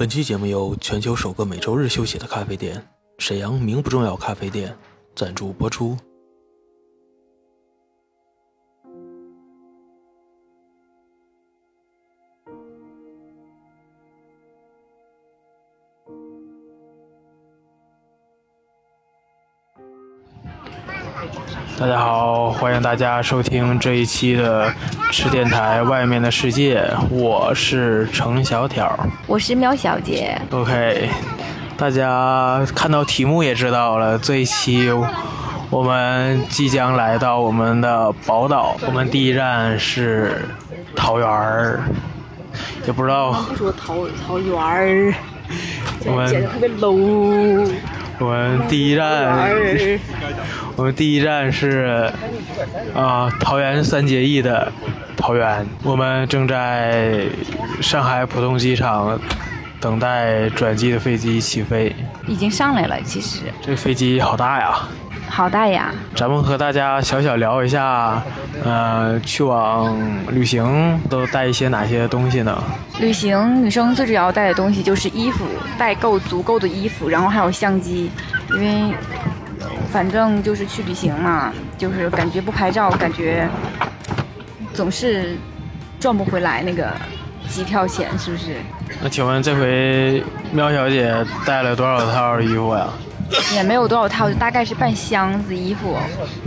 本期节目由全球首个每周日休息的咖啡店——沈阳名不重要咖啡店赞助播出。大家好，欢迎大家收听这一期的吃电台外面的世界，我是程小条。我是喵小姐，OK，大家看到题目也知道了，这一期我们即将来到我们的宝岛，我们第一站是桃园儿，也不知道不说桃桃园儿，我们简直特别 low。我们第一站，我们第一站是啊、桃园三结义的桃园，我们正在上海浦东机场等待转机的飞机起飞。已经上来了，其实这飞机好大呀！好大呀！咱们和大家小小聊一下，呃，去往旅行都带一些哪些东西呢？旅行女生最主要带的东西就是衣服，带够足够的衣服，然后还有相机，因为反正就是去旅行嘛，就是感觉不拍照，感觉总是赚不回来那个机票钱，是不是？那请问这回喵小姐带了多少套衣服呀？也没有多少套，就大概是半箱子衣服，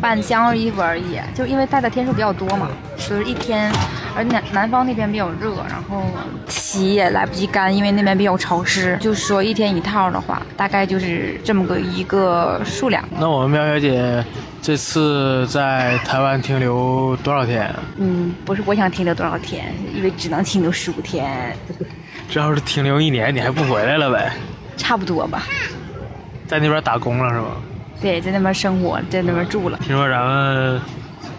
半箱子衣服而已。就因为带的天数比较多嘛，就是一天，而南南方那边比较热，然后洗也来不及干，因为那边比较潮湿。就说一天一套的话，大概就是这么个一个数量。那我们喵小姐这次在台湾停留多少天？嗯，不是我想停留多少天，因为只能停留十五天，这要是停留一年，你还不回来了呗？差不多吧。在那边打工了是吗？对，在那边生活，在那边住了。听说咱们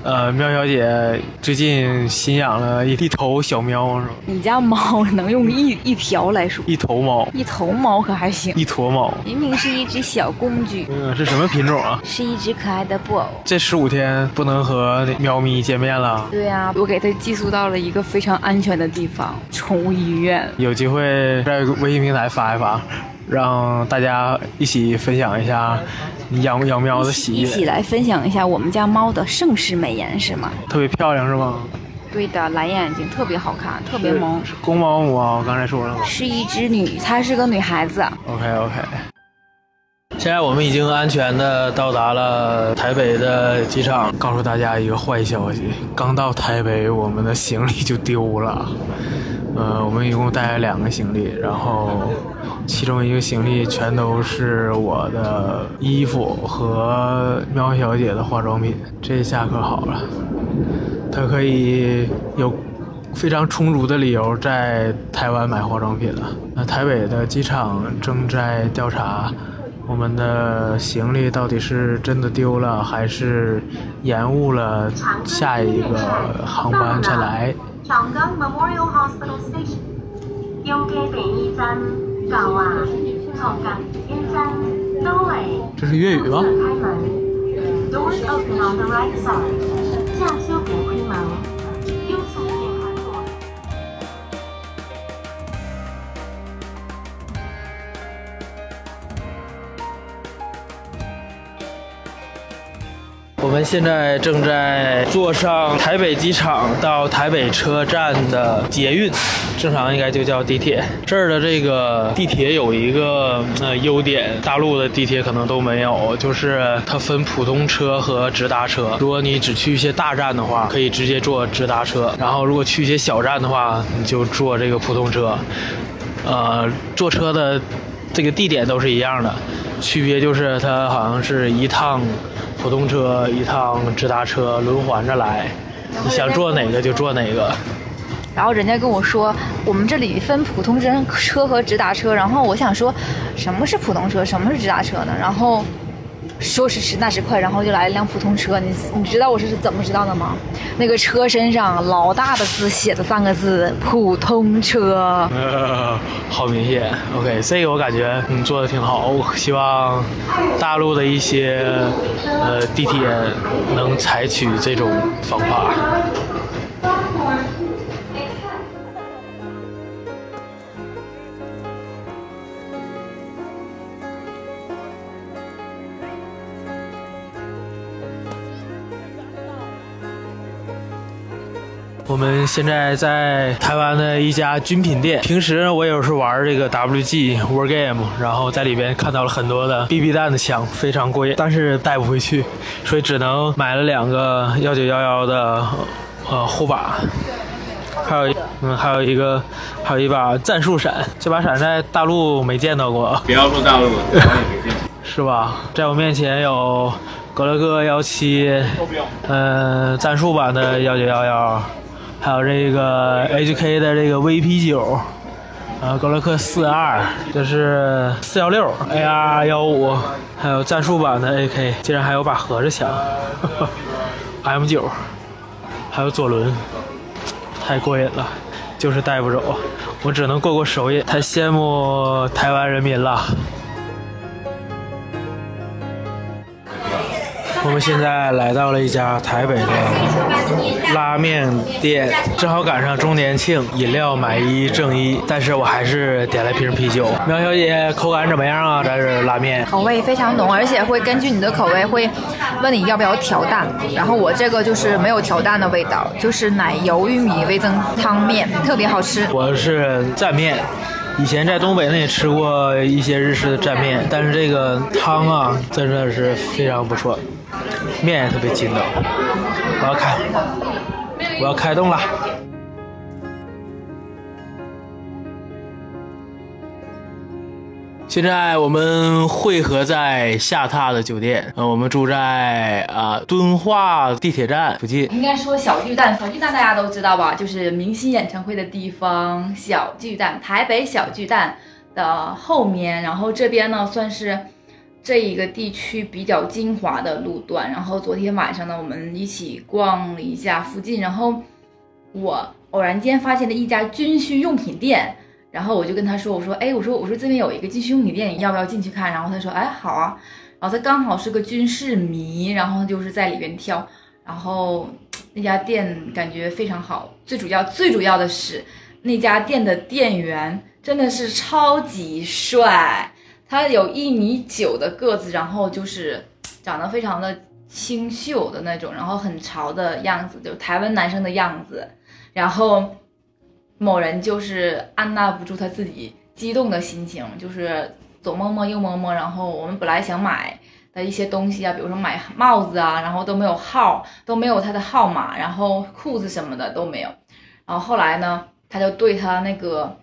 呃喵小姐最近新养了一一头小喵是吗？你家猫能用一一条来说，一头猫，一头猫可还行。一坨猫。明明是一只小公举，嗯，是什么品种啊？是一只可爱的布偶。这十五天不能和喵咪见面了。对呀、我给它寄宿到了一个非常安全的地方——宠物医院。有机会在微信平台发一发，让大家一起分享一下你养养喵的喜悦一起。来分享一下我们家猫的盛世美颜，是吗？特别漂亮是吗？对的，蓝眼睛特别好看，特别萌，是公猫母猫，我刚才说了吗是一只女，她是个女孩子。？OK OK。现在我们已经安全的到达了台北的机场。告诉大家一个坏消息，刚到台北，我们的行李就丢了。呃，我们一共带了两个行李，然后其中一个行李全都是我的衣服和喵小姐的化妆品。这下可好了，她可以有非常充足的理由在台湾买化妆品了。那台北的机场正在调查我们的行李到底是真的丢了，还是延误了下一个航班才来。長江 Memorial Hospital Station，要記第一站到啊，長江醫生都嚟这是粤语吗？開門，Doors open on the right side，我们现在正在坐上台北机场到台北车站的捷运，正常应该就叫地铁。这儿的这个地铁有一个呃优点，大陆的地铁可能都没有，就是它分普通车和直达车。如果你只去一些大站的话，可以直接坐直达车；然后如果去一些小站的话，你就坐这个普通车。呃，坐车的这个地点都是一样的，区别就是它好像是一趟普通车，一趟直达车轮换着来，你想坐哪个就坐哪个。然后人家跟我说，我们这里分普通车和直达车。然后我想说，什么是普通车，什么是直达车呢？然后说时迟那时快，然后就来一辆普通车。你你知道我是怎么知道的吗？那个车身上老大的字写的三个字“普通车，好明显。OK，这个我感觉你做的挺好，我希望大陆的一些呃地铁能采取这种方法。我们现在在台湾的一家军品店，平时我有时玩这个 WG War Game，然后在里边看到了很多的 BB 弹的枪，非常过瘾，但是带不回去，所以只能买了两个幺九幺幺的呃护把。还有，嗯，还有一个，还有一把战术伞。这把伞在大陆没见到过，不要说大陆，台湾也没见。是吧？在我面前有格勒克幺七，嗯，战术版的幺九幺幺，还有这个 HK 的这个 VP 九，呃，格洛克四二，这是四幺六 AR 幺五，还有战术版的 AK，竟然还有把盒子枪，M 九，还有左轮。太过瘾了，就是带不走，我只能过过手瘾。太羡慕台湾人民了。我们现在来到了一家台北的拉面店，正好赶上周年庆，饮料买一赠一。但是我还是点了瓶啤酒。苗小姐，口感怎么样啊？这是拉面，口味非常浓，而且会根据你的口味会问你要不要调蛋。然后我这个就是没有调蛋的味道，就是奶油玉米味增汤面，特别好吃。我是蘸面。以前在东北那也吃过一些日式的蘸面，但是这个汤啊，真的是非常不错，面也特别筋道。我要开，我要开动了。现在我们汇合在下榻的酒店，呃，我们住在啊敦化地铁站附近。应该说小巨蛋，小巨蛋大家都知道吧？就是明星演唱会的地方。小巨蛋，台北小巨蛋的后面，然后这边呢算是这一个地区比较精华的路段。然后昨天晚上呢，我们一起逛了一下附近，然后我偶然间发现了一家军需用品店。然后我就跟他说：“我说，哎，我说，我说这边有一个军需用品店，你要不要进去看？”然后他说：“哎，好啊。”然后他刚好是个军事迷，然后就是在里边挑。然后那家店感觉非常好，最主要最主要的是那家店的店员真的是超级帅，他有一米九的个子，然后就是 长得非常的清秀的那种，然后很潮的样子，就台湾男生的样子，然后。某人就是按捺不住他自己激动的心情，就是左摸摸右摸摸，然后我们本来想买的一些东西啊，比如说买帽子啊，然后都没有号，都没有他的号码，然后裤子什么的都没有，然后后来呢，他就对他那个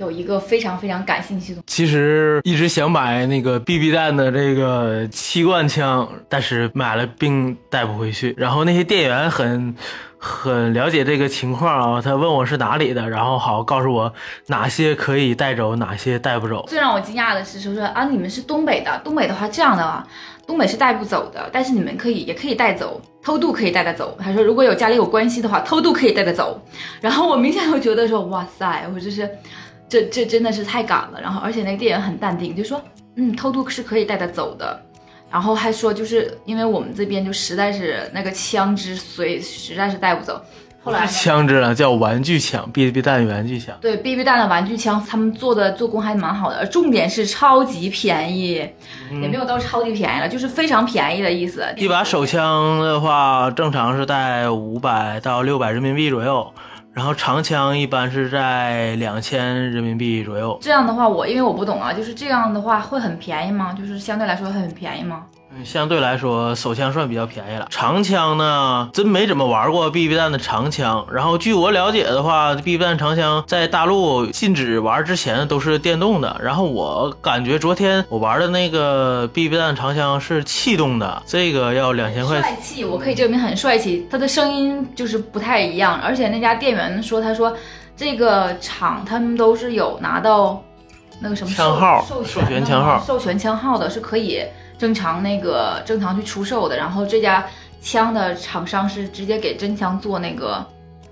有一个非常非常感兴趣的，其实一直想买那个 BB 弹的这个气罐枪，但是买了并带不回去，然后那些店员很。很了解这个情况啊，他问我是哪里的，然后好告诉我哪些可以带走，哪些带不走。最让我惊讶的是，说说啊，你们是东北的，东北的话这样的啊，东北是带不走的，但是你们可以也可以带走，偷渡可以带得走。他说如果有家里有关系的话，偷渡可以带得走。然后我明显就觉得说，哇塞，我就是这这真的是太赶了。然后而且那个店员很淡定，就说嗯，偷渡是可以带他走的。然后还说，就是因为我们这边就实在是那个枪支，所以实在是带不走。后来枪支啊，叫玩具枪，BB 弹玩具枪。对，BB 弹的玩具枪，他们做的做工还蛮好的，重点是超级便宜，也没有到超级便宜了，就是非常便宜的意思。一把手枪的话，正常是带五百到六百人民币左右。然后长枪一般是在两千人民币左右。这样的话，我因为我不懂啊，就是这样的话会很便宜吗？就是相对来说会很便宜吗？相对来说，手枪算比较便宜了。长枪呢，真没怎么玩过 BB 弹的长枪。然后据我了解的话，BB 弹长枪在大陆禁止玩之前都是电动的。然后我感觉昨天我玩的那个 BB 弹长枪是气动的，这个要两千块。帅气，我可以证明很帅气。它的声音就是不太一样，而且那家店员说，他说这个厂他们都是有拿到那个什么枪号授权枪号授权枪号的，是可以。正常那个正常去出售的，然后这家枪的厂商是直接给真枪做那个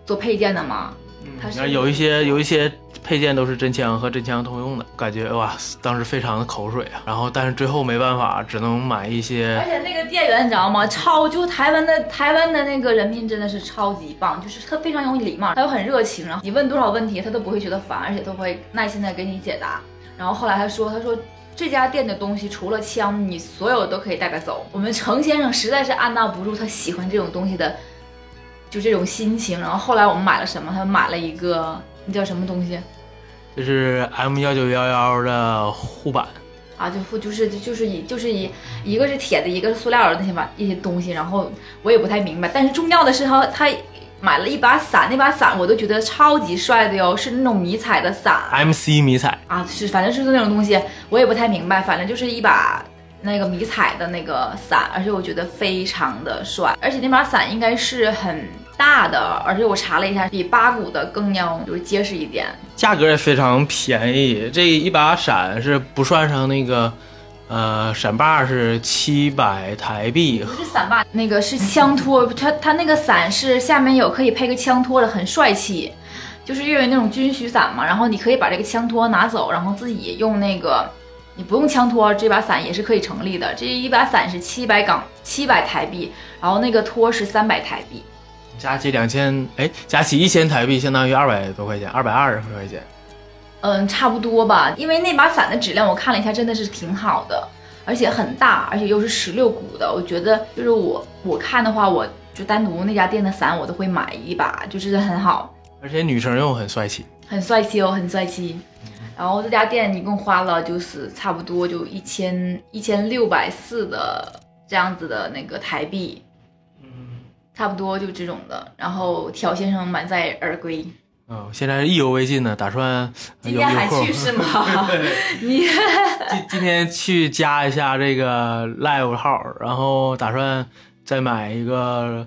做配件的吗？它是有一些有一些配件都是真枪和真枪通用的，感觉哇，当时非常的口水啊。然后但是最后没办法，只能买一些。而且那个店员你知道吗？超就台湾的台湾的那个人民真的是超级棒，就是他非常有礼貌，他又很热情，然后你问多少问题他都不会觉得烦，而且都会耐心的给你解答。然后后来他说他说。这家店的东西除了枪，你所有都可以带着走。我们程先生实在是按捺不住他喜欢这种东西的就这种心情。然后后来我们买了什么？他买了一个那叫什么东西这是 M 幺九幺幺的护板，啊？就护就是就是以就是以一个是铁的，一个是塑料的那些吧一些东西。然后我也不太明白，但是重要的是他他买了一把伞，那把伞我都觉得超级帅的哟，是那种迷彩的伞。MC 迷彩，啊，是反正是那种东西，我也不太明白，反正就是一把那个迷彩的那个伞，而且我觉得非常的帅，而且那把伞应该是很大的，而且我查了一下，比八股的更要就是结实一点。价格也非常便宜。这一把伞是不算上那个，呃，伞把是七百台币，不是伞把，那个是枪托，它它那个伞是下面有可以配个枪托的，很帅气，就是因为那种军需伞嘛，然后你可以把这个枪托拿走，然后自己用那个。你不用枪托，这把伞也是可以成立的。这一把伞是七百港七百台币，然后那个托是三百台币。加起两千，哎，加起一千台币，相当于二百多块钱，二百二十块钱。嗯，差不多吧。因为那把伞的质量我看了一下，真的是挺好的，而且很大，而且又是十六股的。我觉得就是我我看的话，我就单独那家店的伞我都会买一把，就是很好，而且女生用很帅气。很帅气哦，很帅气。然后这家店一共花了就是差不多就一千一千六百四的这样子的那个台币，嗯，差不多就这种的。然后挑先生满载而归，哦，现在意犹未尽呢，打算今天还去是吗？你今今天去加一下这个 live 号，然后打算再买一个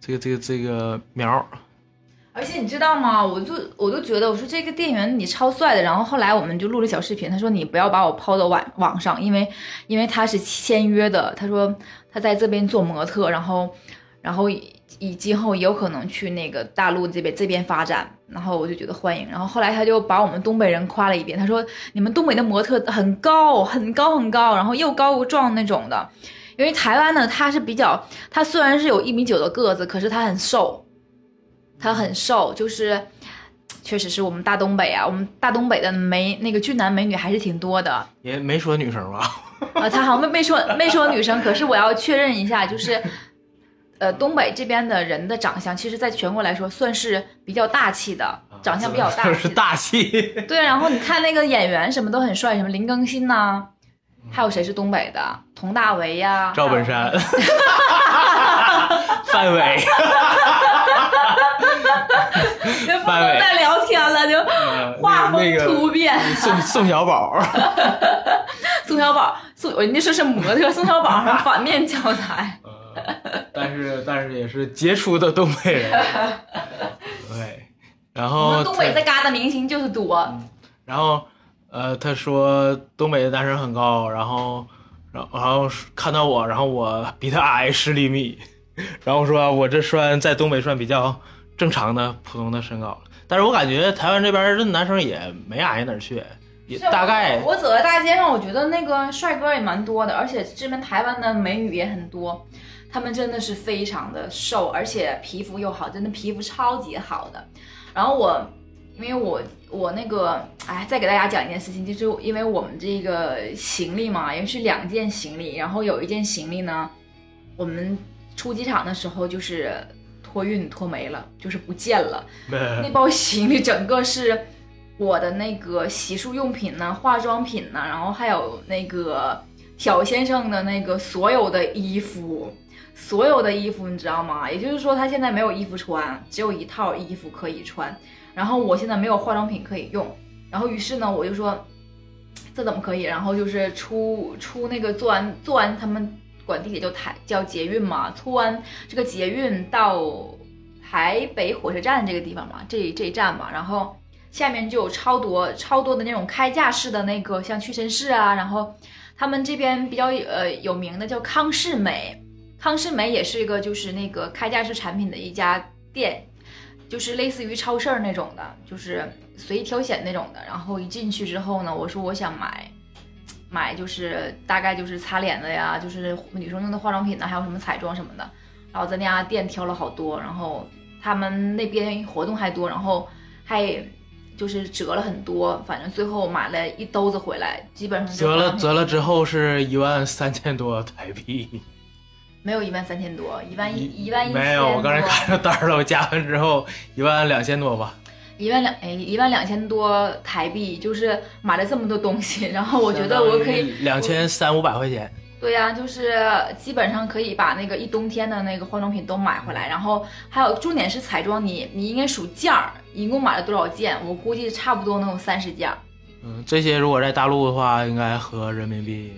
这个这个这个苗。而且你知道吗？我就我就觉得，我说这个店员你超帅的。然后后来我们就录了小视频，他说你不要把我抛到网网上，因为因为他是签约的。他说他在这边做模特，然后然后以以今后也有可能去那个大陆这边这边发展。然后我就觉得欢迎。然后后来他就把我们东北人夸了一遍，他说你们东北的模特很高很高很高，然后又高又壮那种的。因为台湾呢，他是比较，他虽然是有一米九的个子，可是他很瘦。他很瘦，就是确实是我们大东北啊，我们大东北的美那个俊男美女还是挺多的也没说女生吧？啊。他好像没没说没说女生，可是我要确认一下，就是呃东北这边的人的长相，其实在全国来说算是比较大气的，长相比较大 气是。大气。对，然后你看那个演员什么都很帅，什么林更新呐、还有谁是东北的？佟大为呀、赵本山，范伟，这不能再聊天了，就呃画风那个突变。宋宋小宝，宋小宝，宋人家说是模特，宋小宝是反面教材。呃但是但是也是杰出的东北人。对，然我后们东北他这旮瘩明星就是多，然后呃，他说东北的男生很高，然后然后然后看到我，然后我比他矮十厘米，然后说我这算在东北算比较正常的普通的身高了。但是我感觉台湾这边的男生也没矮哪儿去，也大概我我走在大街上，我觉得那个帅哥也蛮多的，而且这边台湾的美女也很多，他们真的是非常的瘦，而且皮肤又好，真的皮肤超级好的。然后我，因为我我那个，哎，再给大家讲一件事情，就是因为我们这个行李嘛，因为是两件行李，然后有一件行李呢，我们出机场的时候就是托运托没了，就是不见了。那包行李整个是我的那个洗漱用品呢、化妆品呢，然后还有那个小先生的那个所有的衣服，所有的衣服你知道吗？也就是说他现在没有衣服穿，只有一套衣服可以穿。然后我现在没有化妆品可以用，然后于是呢我就说这怎么可以？然后就是出出那个做完做完他们管地铁就台叫捷运嘛，出完这个捷运到台北火车站这个地方嘛，这这一站嘛，然后下面就有超多超多的那种开架式的那个，像屈臣氏啊，然后他们这边比较呃有名的叫康士美，康士美也是一个就是那个开架式产品的一家店，就是类似于超市儿那种的，就是随意挑选那种的。然后一进去之后呢，我说我想买。买就是大概就是擦脸的呀，就是女生用的化妆品呢，还有什么彩妆什么的。然后在那家店挑了好多，然后他们那边活动还多，然后还就是折了很多，反正最后买了一兜子回来，基本上折了折了之后是一万三千多台币。没有一万三千多，一万一一万一千没有，我刚才看着单儿了，我加完之后一万两千多吧。一万两哎一万两千多台币，就是买了这么多东西，然后我觉得我可以两千三五百块钱。对呀、就是基本上可以把那个一冬天的那个化妆品都买回来，然后还有重点是彩妆，你你应该数件儿，一共买了多少件？我估计差不多能有三十件儿，嗯，这些如果在大陆的话，应该合人民币，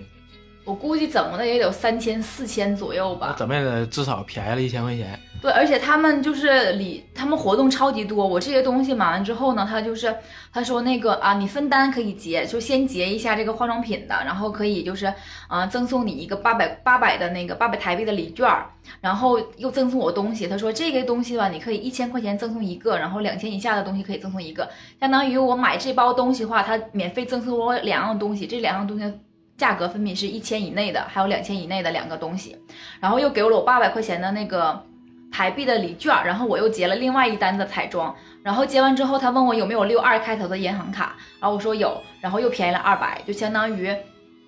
我估计怎么的也得有三千四千左右吧。怎么也得至少便宜了一千块钱。对，而且他们就是里，他们活动超级多。我这些东西买完之后呢，他就是他说那个啊，你分单可以结，就先结一下这个化妆品的，然后可以就是啊赠送你一个八百八百的那个八百台币的礼券儿，然后又赠送我东西。他说这个东西吧，你可以一千块钱赠送一个，然后两千以下的东西可以赠送一个，相当于我买这包东西的话，他免费赠送我两样东西，这两样东西。价格分别是一千以内的，还有两千以内的两个东西，然后又给了我八百块钱的那个台币的礼券，然后我又结了另外一单的彩妆，然后结完之后，他问我有没有六二开头的银行卡，然后我说有，然后又便宜了二百，就相当于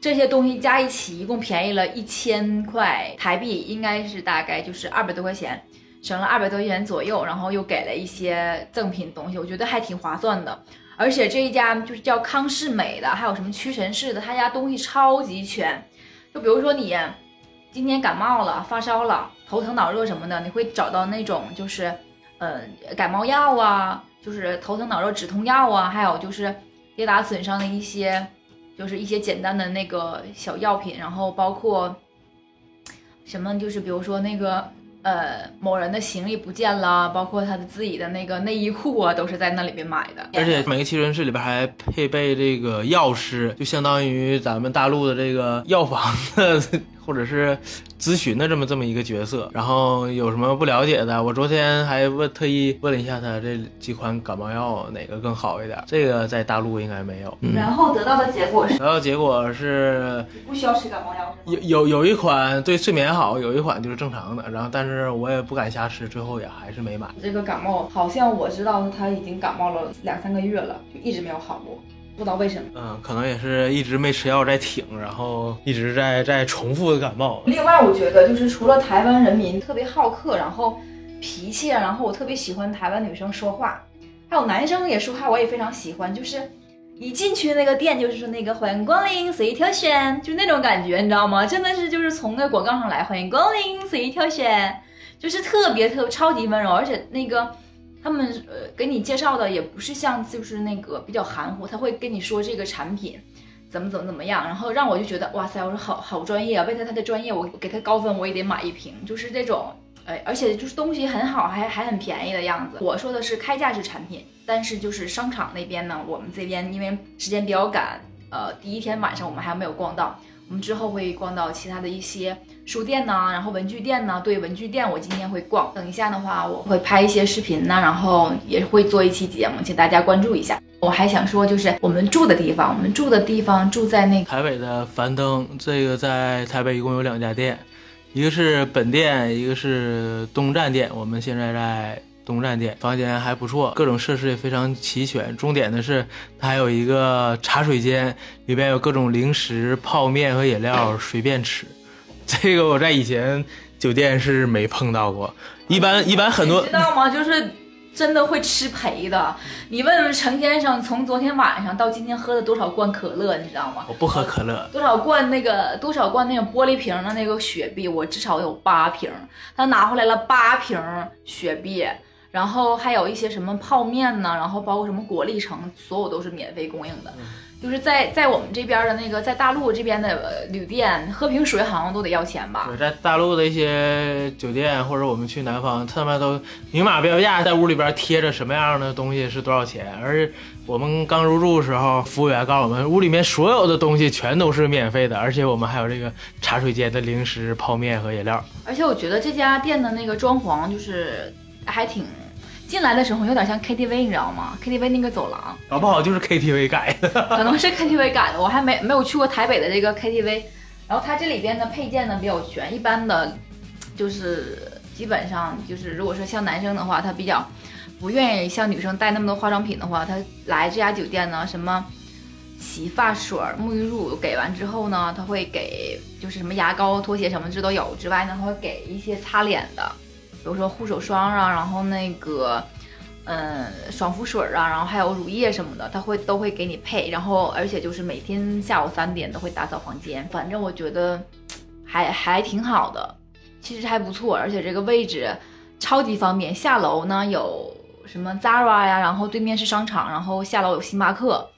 这些东西加一起，一共便宜了一千块台币，应该是大概就是二百多块钱，省了二百多块钱左右，然后又给了一些赠品东西，我觉得还挺划算的。而且这一家就是叫康士美的，还有什么屈臣氏的，他家东西超级全。就比如说你今天感冒了、发烧了、头疼脑热什么的，你会找到那种就是，呃，感冒药啊，就是头疼脑热止痛药啊，还有就是跌打损伤的一些，就是一些简单的那个小药品，然后包括什么，就是比如说那个。呃，某人的行李不见了，包括他的自己的那个内衣裤啊，都是在那里边买的。而且每个屈臣氏里边还配备这个药师，就相当于咱们大陆的这个药房的或者是咨询的这么这么一个角色。然后有什么不了解的，我昨天还问特意问了一下他这几款感冒药哪个更好一点，这个在大陆应该没有。嗯，然后得到的结果是得到结果是不需要吃感冒药，有有有一款对睡眠好，有一款就是正常的。然后但是我也不敢瞎吃，最后也还是没买。这个感冒好像我知道他已经感冒了两三个月了，就一直没有好过，不知道为什么。嗯，可能也是一直没吃药在挺，然后一直在在重复的感冒。另外，我觉得就是除了台湾人民特别好客，然后脾气啊，然后我特别喜欢台湾女生说话，还有男生也说话，我也非常喜欢，就是。一进去那个店，就是说那个欢迎光临，随意挑选，就那种感觉，你知道吗？真的是就是从那广告上来，欢迎光临，随意挑选，就是特别特超级温柔，而且那个他们呃给你介绍的也不是像就是那个比较含糊，他会跟你说这个产品怎么怎么怎么样，然后让我就觉得哇塞，我说好好专业啊，为了他的专业，我给他高分，我也得买一瓶，就是这种。哎，而且就是东西很好，还还很便宜的样子。我说的是开价式产品，但是就是商场那边呢，我们这边因为时间比较赶，呃，第一天晚上我们还没有逛到，我们之后会逛到其他的一些书店呐、然后文具店呐。对，文具店我今天会逛。等一下的话，我会拍一些视频呐，然后也会做一期节目，请大家关注一下。我还想说，就是我们住的地方，我们住的地方住在那个台北的樊登，这个在台北一共有两家店，一个是本店，一个是东站店。我们现在在东站店，房间还不错，各种设施也非常齐全。重点的是，它还有一个茶水间，里边有各种零食、泡面和饮料，随便吃。这个我在以前酒店是没碰到过，一般一般很多你知道吗？就是真的会吃赔的。你问问陈先生，从昨天晚上到今天喝了多少罐可乐，你知道吗？我不喝可乐，多少罐那个多少罐那个玻璃瓶的那个雪碧，我至少有八瓶。他拿回来了八瓶雪碧，然后还有一些什么泡面呢，然后包括什么果粒橙，所有都是免费供应的。就是在在我们这边的那个在大陆这边的呃旅店，喝瓶水好像都得要钱吧？对，在大陆的一些酒店或者我们去南方，他们都明码标价，在屋里边贴着什么样的东西是多少钱。而我们刚入住的时候，服务员告诉我们，屋里面所有的东西全都是免费的，而且我们还有这个茶水间的零食、泡面和饮料。而且我觉得这家店的那个装潢就是还挺，进来的时候有点像 KTV，你知道吗？KTV 那个走廊搞不好就是 KTV 改的。可能是 KTV 改的，我还没没有去过台北的这个 KTV。然后它这里边的配件呢比较全，一般的，就是基本上就是如果说像男生的话，他比较不愿意像女生带那么多化妆品的话，他来这家酒店呢，什么洗发水、沐浴露给完之后呢，他会给就是什么牙膏、拖鞋什么这都有之外呢，他会给一些擦脸的，比如说护手霜啊，然后那个嗯爽肤水啊，然后还有乳液什么的，他会都会给你配，然后而且就是每天下午三点都会打扫房间，反正我觉得还还挺好的，其实还不错，而且这个位置超级方便，下楼呢有什么 Zara 呀，然后对面是商场，然后下楼有星巴克，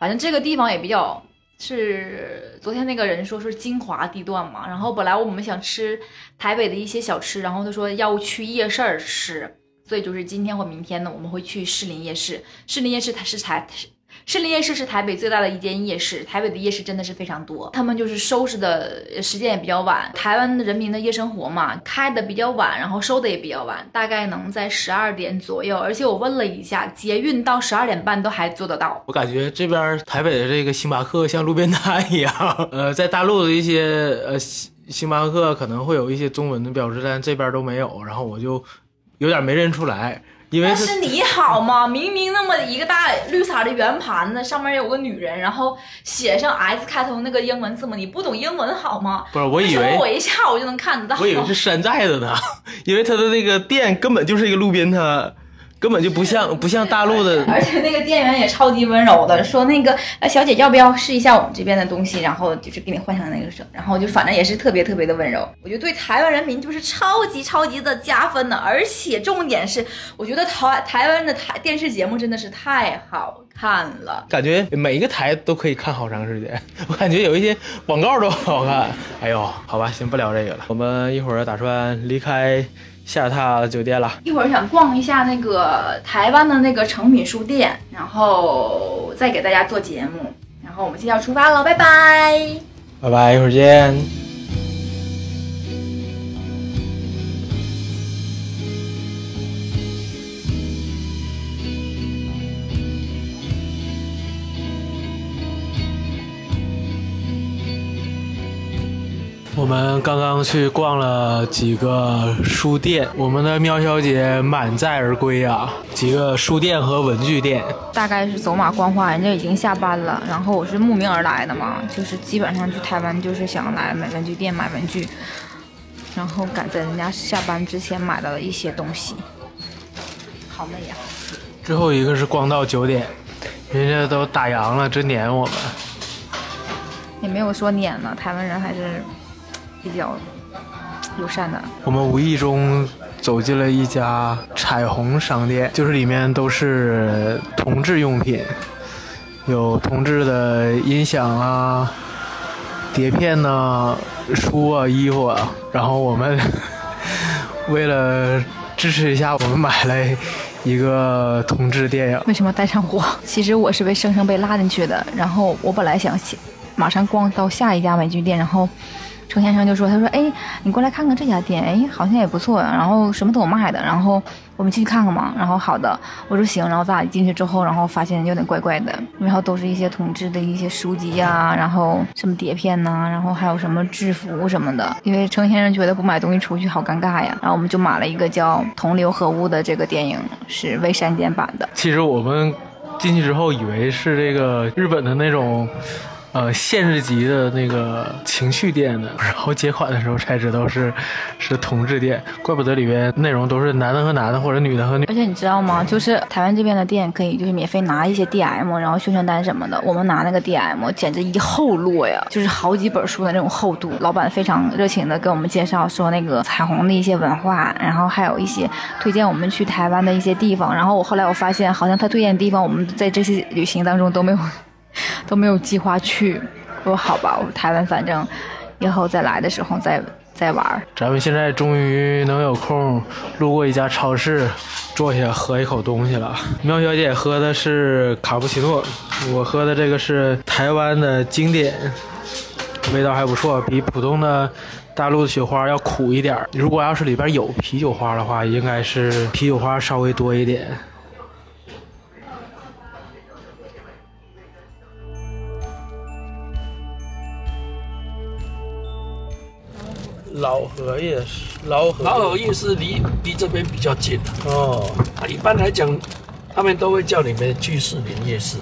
反正这个地方也比较是昨天那个人说是精华地段嘛，然后本来我们想吃台北的一些小吃，然后他说要去夜市吃，所以就是今天或明天呢，我们会去士林夜市。士林夜市它是台士林夜市是台北最大的一间夜市，台北的夜市真的是非常多。他们就是收拾的时间也比较晚，台湾人民的夜生活嘛，开的比较晚，然后收的也比较晚，大概能在十二点左右。而且我问了一下，捷运到十二点半都还做得到。我感觉这边台北的这个星巴克像路边摊一样，呃，在大陆的一些呃星星巴克可能会有一些中文的标志，但这边都没有，然后我就有点没认出来，因为是但是你好吗，明明那么一个大绿色的圆盘子，上面有个女人，然后写上 S 开头那个英文字母，你不懂英文好吗？不是我以为我一下我就能看得到。我以为是山寨的呢，因为他的那个店根本就是一个路边摊，根本就不像不像大陆的。而且那个店员也超级温柔的，说那个呃小姐要不要试一下我们这边的东西，然后就是给你换上那个声，然后就反正也是特别特别的温柔。我觉得对台湾人民就是超级超级的加分的，而且重点是，我觉得台台湾的台电视节目真的是太好看了。感觉每一个台都可以看好长时间，我感觉有一些广告都好看。哎呦，好吧，先不聊这个了，我们一会儿打算离开下榻酒店了。一会儿想逛一下那个台湾的那个诚品书店，然后再给大家做节目。然后我们现在要出发了，拜拜。拜拜，一会儿见。我们刚刚去逛了几个书店，我们的喵小姐满载而归啊！几个书店和文具店，大概是走马观花，人家已经下班了，然后我是慕名而来的嘛，就是基本上去台湾就是想来买文具店买文具，然后赶在人家下班之前买到了一些东西，好美呀！最后一个是逛到九点，人家都打烊了，真撵我们。也没有说撵了，台湾人还是比较友善的。我们无意中走进了一家彩虹商店，就是里面都是同志用品，有同志的音响啊、碟片呐、书啊、衣服啊。然后我们 为了支持一下，我们买了一个同志电影。为什么带上我？其实我是被生生被拉进去的。然后我本来想写马上逛到下一家文具店，然后程先生就说：“他说，哎，你过来看看这家店，哎，好像也不错呀，然后什么都有卖的。然后我们进去看看嘛。然后好的，我说行。然后咱俩进去之后，然后发现有点怪怪的，然后都是一些同志的一些书籍呀、然后什么碟片呐、然后还有什么制服什么的。因为程先生觉得不买东西出去好尴尬呀，然后我们就买了一个叫《同流合污》的这个电影，是未删减版的。其实我们进去之后以为是这个日本的那种。呃，限制级的那个情趣店的，然后结款的时候才知道是是同志店，怪不得里边内容都是男的和男的或者女的和女。而且你知道吗？就是台湾这边的店可以就是免费拿一些 DM，然后宣传单什么的。我们拿那个 DM 简直一厚摞呀，就是好几本书的那种厚度。老板非常热情的跟我们介绍说那个彩虹的一些文化，然后还有一些推荐我们去台湾的一些地方。然后我后来我发现，好像他推荐的地方，我们在这些旅行当中都没有 都没有计划去。我说好吧，我说台湾反正以后再来的时候再再玩。咱们现在终于能有空路过一家超市，坐下喝一口东西了。苗小姐喝的是卡布奇诺，我喝的这个是台湾的经典，味道还不错，比普通的大陆的雪花要苦一点。如果要是里边有啤酒花的话，应该是啤酒花稍微多一点。老河夜市，老河老河夜市离离这边比较近哦，啊，一般来讲，他们都会叫你们去士林夜市。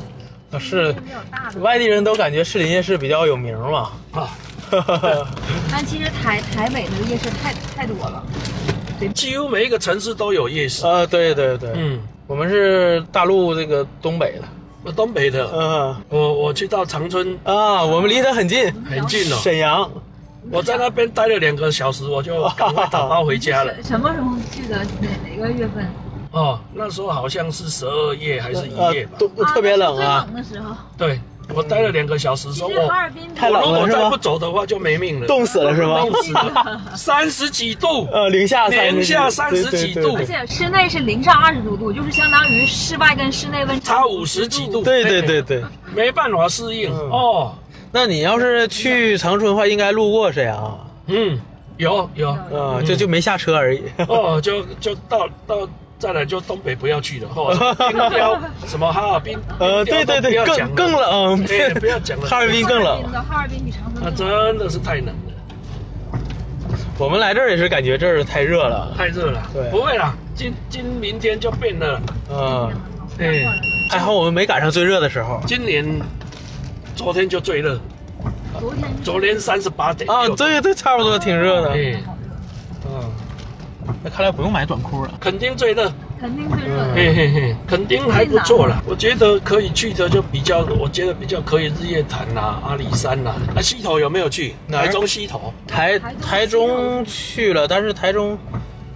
啊是比较大的。外地人都感觉士林夜市比较有名嘛。啊，但其实台台北的夜市太太多了。几乎每一个城市都有夜市。啊，对对对，嗯，我们是大陆这个东北的，我东北的，嗯我我去到长春啊，我们离得很近，很近哦，沈阳。我在那边待了两个小时，我就赶快打包回家了。什么时候去的？哪哪个月份？哦，那时候好像是十二月还是一月吧？都特别冷啊最，冷的时候。对，我待了两个小时，说太冷我如果了是吗再不走的话就没命了，冻死了是吗？冻死了，三十几度，呃，零下三零下三十几度而且室内是零上二十多度，就是相当于室外跟室内温差五十几度，对对对对。没办法适应嗯哦。那你要是去长春的话，应该路过沈阳嗯，有有。啊，就就没下车而已。哦，就就到到再来就东北不要去了，哦，冰雕什么哈尔滨，呃，对对对，更更冷，哎不要讲了。哈尔滨更冷。哈尔滨比长春那真的是太冷了，我们来这儿也是感觉这儿太热了，太热了。对。不会啦，今今明天就变了。嗯，哎，还好我们没赶上最热的时候。今年昨天就最热，昨天昨天三十八点啊，对对，差不多挺热的。哎，嗯，那看来不用买短裤了。肯定最热，肯定最热的。嘿嘿嘿，肯定还不错啦。我觉得可以去的就比较，我觉得比较可以日月潭啦、阿里山啦。那西头有没有去？台中西头。台台中去了，但是台中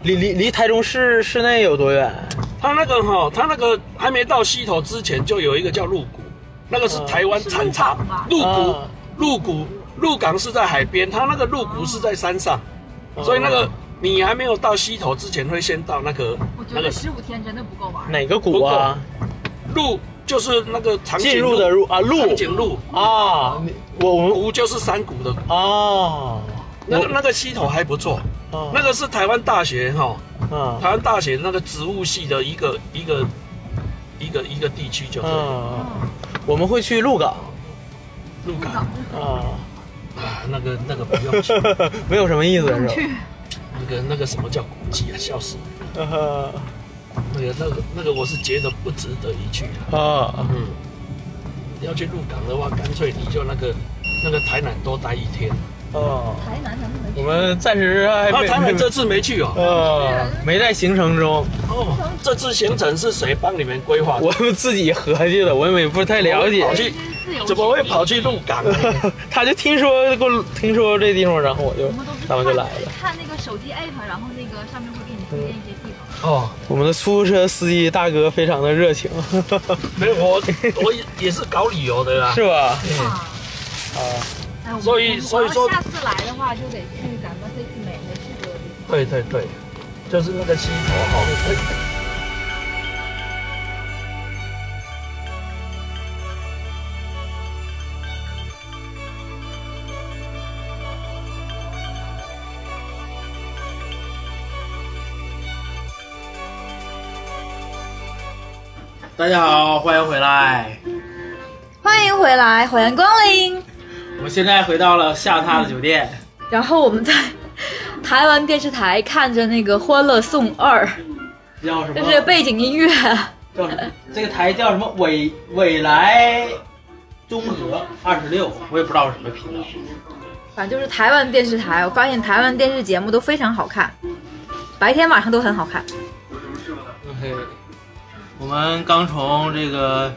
离离离台中市市内有多远？它那个哈，它那个还没到西头之前，就有一个叫鹿谷，那个是台湾产茶。鹿谷啊，鹿谷，鹿港是在海边，它那个鹿谷是在山上，哦。所以那个你还没有到溪头之前，会先到那个我觉那个。得十五天真的不够玩。哪个谷啊？鹿，就是那个长颈进入的鹿啊路长颈鹿，啊，你我我。们谷就是山谷的。谷。啊，那个那个溪头还不错，啊。那个是台湾大学哈，啊。台湾大学那个植物系的一个一个一个一个地区就对了。啊，我们会去鹿港鹿港啊，啊，那个那个不用去，没有什么意思是吧？那个那个什么叫古迹啊，笑死！呃 那个那个那个我是觉得不值得一去啊。啊，嗯，要去鹿港的话，干脆你就那个那个台南多待一天。哦，台南咱们没我们暂时还啊，没台南这次没去哦。呃没在行程中，哦，这次行程是谁帮你们规划的？我们自己合计的，我们也不太了解怎么会跑去鹿港？他就听说过听说这地方，然后我就我们都是咱们就来了。看那个手机 app，然后那个上面会给你推荐一些地方。哦，我们的出租车司机大哥非常的热情，没有我 我也也是搞旅游的啦。是吧？嗯，啊，哎，所以所以说下次来的话，就得去咱们这次美没去过的地方。对对对，就是那个溪头哈。哎大家好，欢迎回来。欢迎回来，欢迎光临。我们现在回到了下榻的酒店，然后我们在台湾电视台看着那个《欢乐颂二》，叫什么？这是背景音乐。叫什么？这个台叫什么？未未来综合二十六，我也不知道是什么频道。反正就是台湾电视台，我发现台湾电视节目都非常好看，白天晚上都很好看。OK，我们刚从这个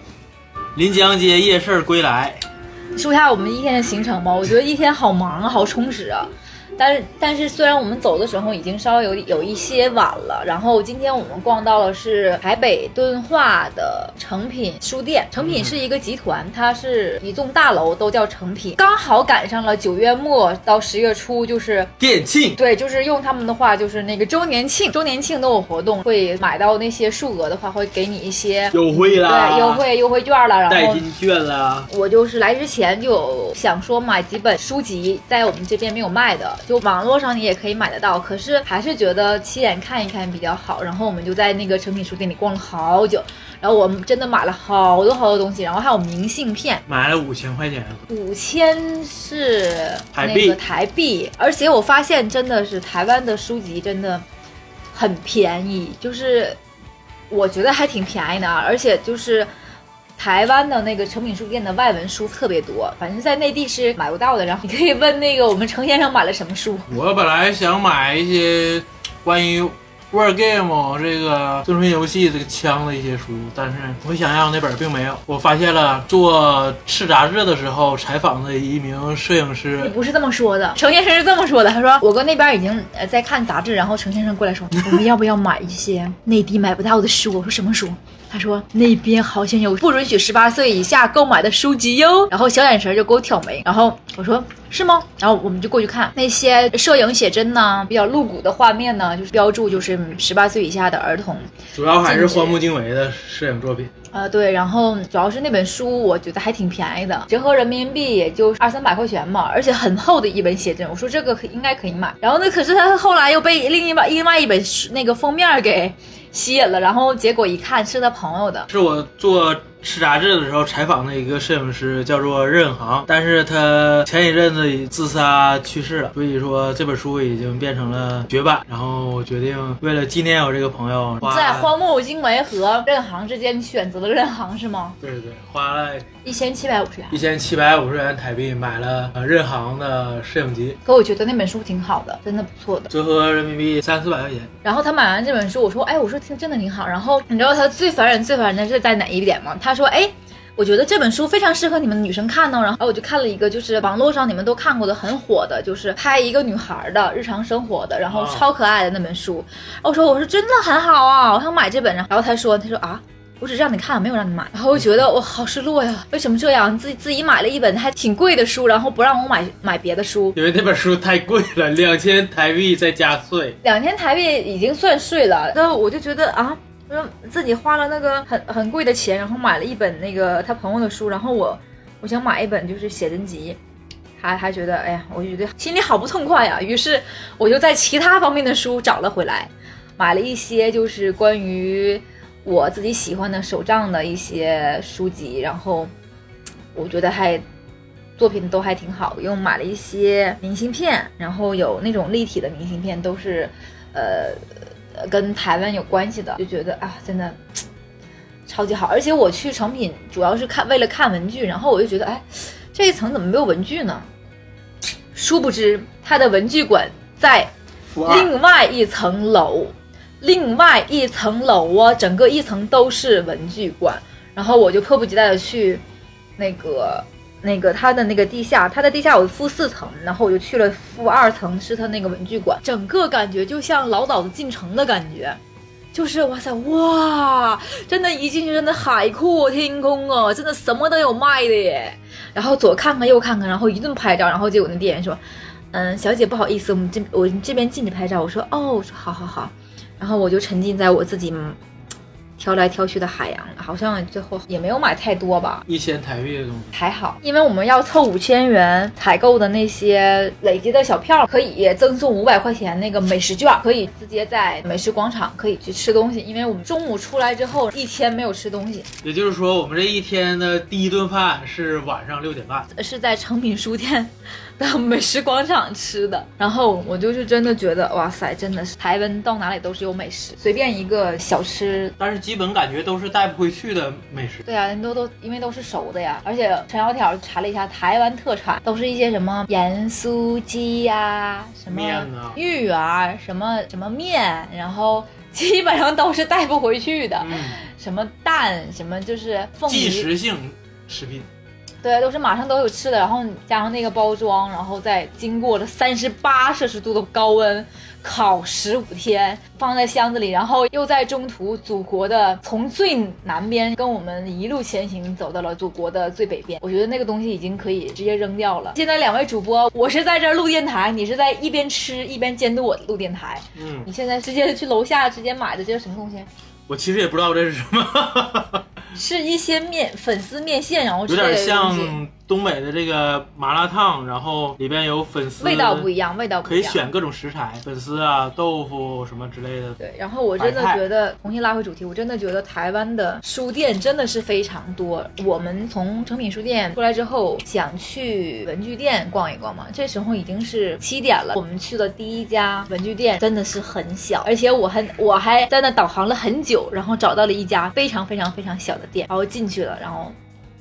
临江街夜市归来，说一下我们一天的行程吧。我觉得一天好忙啊，好充实啊。但是但是虽然我们走的时候已经稍微有有一些晚了，然后今天我们逛到了是台北敦化的诚品书店。诚品是一个集团，它是一栋大楼都叫诚品，刚好赶上了九月末到十月初，就是店庆。对，就是用他们的话，就是那个周年庆，周年庆都有活动，会买到那些数额的话，会给你一些优惠啦，对优惠优惠券了，然后代金券啦，我就是来之前就有想说买几本书籍，在我们这边没有卖的，就网络上你也可以买得到，可是还是觉得亲眼看一看比较好。然后我们就在那个诚品书店里逛了好久，然后我们真的买了好多好多东西，然后还有明信片，买了五千块钱，五千是台币那个台币，而且我发现真的是台湾的书籍真的很便宜，就是我觉得还挺便宜的啊，而且就是台湾的那个诚品书店的外文书特别多，反正在内地是买不到的。然后你可以问那个我们程先生买了什么书。我本来想买一些关于 War Game 这个正片游戏这个枪的一些书，但是我想要那本并没有。我发现了做《赤杂志》的时候采访的一名摄影师，不是这么说的，程先生是这么说的。他说我哥那边已经呃在看杂志，然后程先生过来说，我们要不要买一些内地买不到的书？我说什么书？他说那边好像有不允许十八岁以下购买的书籍哟。然后小眼神就给我挑眉。然后我说是吗？然后我们就过去看那些摄影写真呢，比较露骨的画面呢，就是标注就是十八岁以下的儿童。主要还是荒木经惟的摄影作品。呃，对，然后主要是那本书，我觉得还挺便宜的，折合人民币也就二三百块钱嘛，而且很厚的一本写真，我说这个可应该可以买。然后呢，可是他后来又被另一把另外一本那个封面给吸引了，然后结果一看是他朋友的，是我做《吃杂志》的时候采访的一个摄影师，叫做任航，但是他前一阵子自杀去世了，所以说这本书已经变成了绝版。然后我决定为了纪念我这个朋友，花在荒木经惟和任航之间选择了任航是吗？对对对，花了一千七百五十元，一千七百五十元台币买了呃任航的摄影集，可我觉得那本书挺好的，真的不错的，折合人民币三四百块钱。然后他买完这本书，我说，哎，我说听真的挺好。然后你知道他最烦人、最烦人的是在哪一点吗？他说，哎，我觉得这本书非常适合你们女生看呢。然后我就看了一个，就是网络上你们都看过的很火的，就是拍一个女孩的日常生活的，然后超可爱的那本书。我说，我说真的很好啊，我想买这本。然后他说，他说啊。我只让你看，没有让你买。然后我觉得我好失落呀，为什么这样？自己自己买了一本还挺贵的书，然后不让我买买别的书，因为那本书太贵了，两千台币再加税。两千台币已经算税了，那我就觉得啊，我说自己花了那个很很贵的钱，然后买了一本那个他朋友的书，然后我我想买一本就是写真集，还还觉得哎呀，我就觉得心里好不痛快呀。于是我就在其他方面的书找了回来，买了一些就是关于。我自己喜欢的手账的一些书籍，然后我觉得还作品都还挺好，又买了一些明信片，然后有那种立体的明信片，都是呃跟台湾有关系的，就觉得啊，真的超级好。而且我去成品主要是看为了看文具，然后我就觉得，哎，这一层怎么没有文具呢？殊不知它的文具馆在另外一层楼。另外一层楼啊，整个一层都是文具馆，然后我就迫不及待的去，那个那个他的那个地下，他的地下有负四层，然后我就去了负二层，是他那个文具馆，整个感觉就像老早的进城的感觉，就是哇塞哇，真的，一进去真的海阔天空啊，真的什么都有卖的耶，然后左看看右看看，然后一顿拍照，然后结果那店员说，嗯，小姐不好意思，我们这我这边禁止拍照，我说哦，我说好好好。然后我就沉浸在我自己挑来挑去的海洋，好像最后也没有买太多吧，一千台币的东西还好，因为我们要凑五千元采购的那些累积的小票，可以赠送五百块钱那个美食券，可以直接在美食广场可以去吃东西。因为我们中午出来之后一天没有吃东西，也就是说我们这一天的第一顿饭是晚上六点半，是在诚品书店。到 美食广场吃的，然后我就是真的觉得，哇塞，真的是台湾到哪里都是有美食，随便一个小吃，但是基本感觉都是带不回去的美食。对啊，都都因为都是熟的呀，而且陈小条查了一下，台湾特产都是一些什么盐酥鸡呀，什么玉啊，什么什么面，然后基本上都是带不回去的，什么蛋，什么就是即食性食品。对，都是马上都有吃的，然后加上那个包装，然后再经过了三十八摄氏度的高温烤十五天，放在箱子里，然后又在中途祖国的从最南边跟我们一路前行，走到了祖国的最北边。我觉得那个东西已经可以直接扔掉了。现在两位主播，我是在这录电台，你是在一边吃一边监督我录电台。嗯，你现在直接去楼下直接买的这是什么东西？我其实也不知道这是什么。是一些面粉丝面线，然后有点像东北的这个麻辣烫，然后里边有粉丝，味道不一样，味道不一样。可以选各种食材，粉丝啊、豆腐什么之类的。对，然后我真的觉得，重新拉回主题，我真的觉得台湾的书店真的是非常多。我们从诚品书店出来之后，想去文具店逛一逛嘛，这时候已经是七点了。我们去的第一家文具店真的是很小，而且我很我还在那导航了很久，然后找到了一家非常非常非常小的店，然后进去了，然后。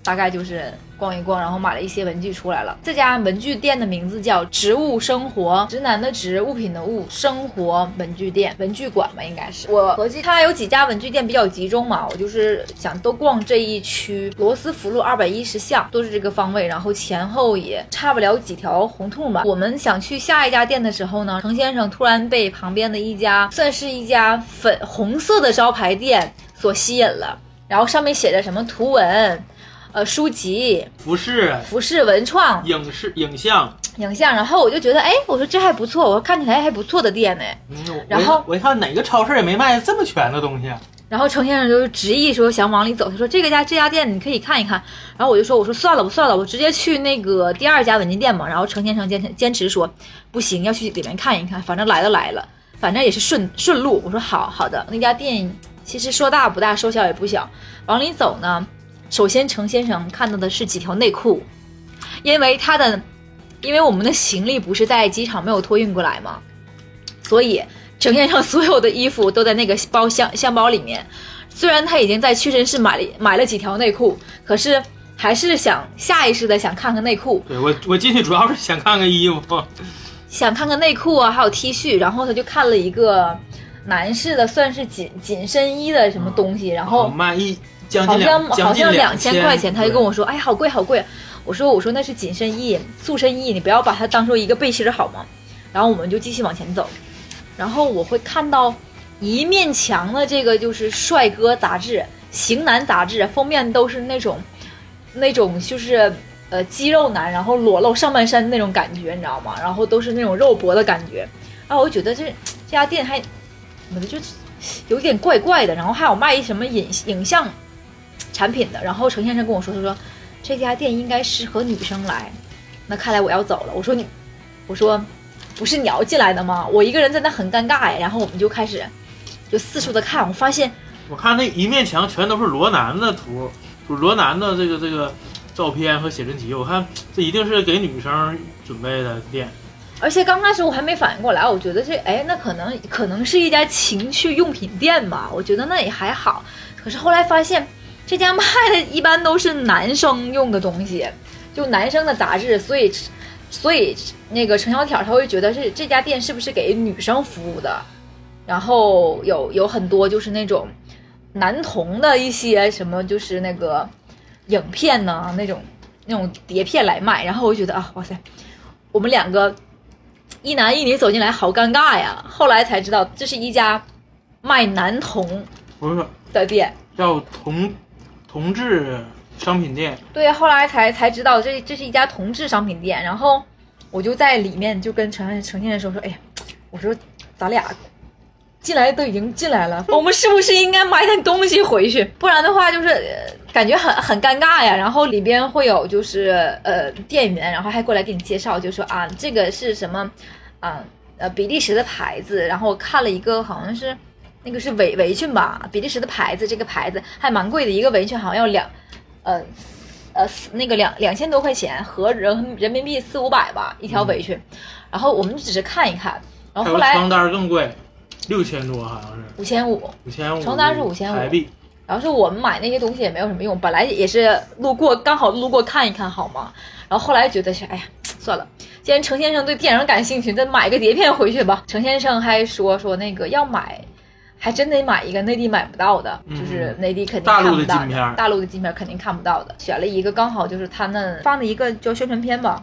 大概就是逛一逛，然后买了一些文具出来了。这家文具店的名字叫“植物生活”，直男的直，物品的物，生活文具店，文具馆吧，应该是。我合计它有几家文具店比较集中嘛，我就是想都逛这一区。罗斯福路二百一十巷都是这个方位，然后前后也差不了几条胡同吧。我们想去下一家店的时候呢，程先生突然被旁边的一家算是一家粉红色的招牌店所吸引了，然后上面写着什么图文。呃，书籍、服饰、服饰、文创、影视、影像，影像，然后我就觉得，哎，我说这还不错，我说看起来还不错的店呢。嗯，然后我一看哪个超市也没卖这么全的东西。然后程先生就执意说想往里走，他说这个家这家店你可以看一看。然后我就说，我说算了，我算了，我直接去那个第二家文具店嘛。然后程先生坚持坚持说不行，要去里面看一看，反正来都来了，反正也是顺顺路。我说好好的，那家店其实说大不大，说小也不小。往里走呢。首先，程先生看到的是几条内裤，因为他的，因为我们的行李不是在机场没有托运过来嘛，所以程先生所有的衣服都在那个包箱箱包里面。虽然他已经在屈臣氏买了买了几条内裤，可是还是想下意识的想看看内裤。对我，我进去主要是想看看衣服，想看看内裤啊，还有 T 恤。然后他就看了一个男士的，算是紧紧身衣的什么东西，然后卖一。好像好像两千块钱，他就跟我说：“哎，好贵好贵。”我说：“我说那是紧身衣、塑身衣，你不要把它当做一个背心好吗？”然后我们就继续往前走，然后我会看到一面墙的这个就是帅哥杂志、型男杂志，封面都是那种那种就是呃肌肉男，然后裸露上半身那种感觉，你知道吗？然后都是那种肉搏的感觉。然后我觉得这这家店还怎么的就有点怪怪的，然后还有卖什么影影像。产品的，然后程先生跟我说，他说这家店应该适合女生来，那看来我要走了。我说你，我说不是你要进来的吗？我一个人在那很尴尬呀。然后我们就开始就四处的看，我发现我看那一面墙全都是罗南的图，就是罗南的这个这个照片和写真集。我看这一定是给女生准备的店。而且刚开始我还没反应过来，我觉得这哎，那可能可能是一家情趣用品店吧。我觉得那也还好，可是后来发现。这家卖的一般都是男生用的东西，就男生的杂志，所以，所以那个陈小挑他会觉得是这家店是不是给女生服务的，然后有有很多就是那种男童的一些什么就是那个影片呢，那种那种碟片来卖，然后我就觉得啊，哇塞，我们两个一男一女走进来好尴尬呀，后来才知道这是一家卖男童不是的店，叫童。同志商品店，对，后来才才知道这这是一家同志商品店，然后我就在里面就跟陈陈先生说说，哎呀，我说咱俩进来都已经进来了，我们是不是应该买点东西回去？不然的话就是感觉很很尴尬呀。然后里边会有就是呃店员，然后还过来给你介绍，就说啊这个是什么啊呃比利时的牌子，然后看了一个好像是。那个是围围裙吧，比利时的牌子，这个牌子还蛮贵的，一个围裙好像要两，呃，呃，那个两两千多块钱，合人人民币四五百吧一条围裙。然后我们只是看一看，然后后来床单更贵，六千多好像是五千五，五千五，床单是五千五台币。然后是我们买那些东西也没有什么用，本来也是路过，刚好路过看一看好吗？然后后来觉得是，哎呀，算了，既然程先生对电影感兴趣，再买个碟片回去吧。程先生还说说那个要买。还真得买一个内地买不到的，就是内地肯定看不到的。大陆的镜片肯定看不到的。选了一个刚好就是他们放的一个叫宣传片吧，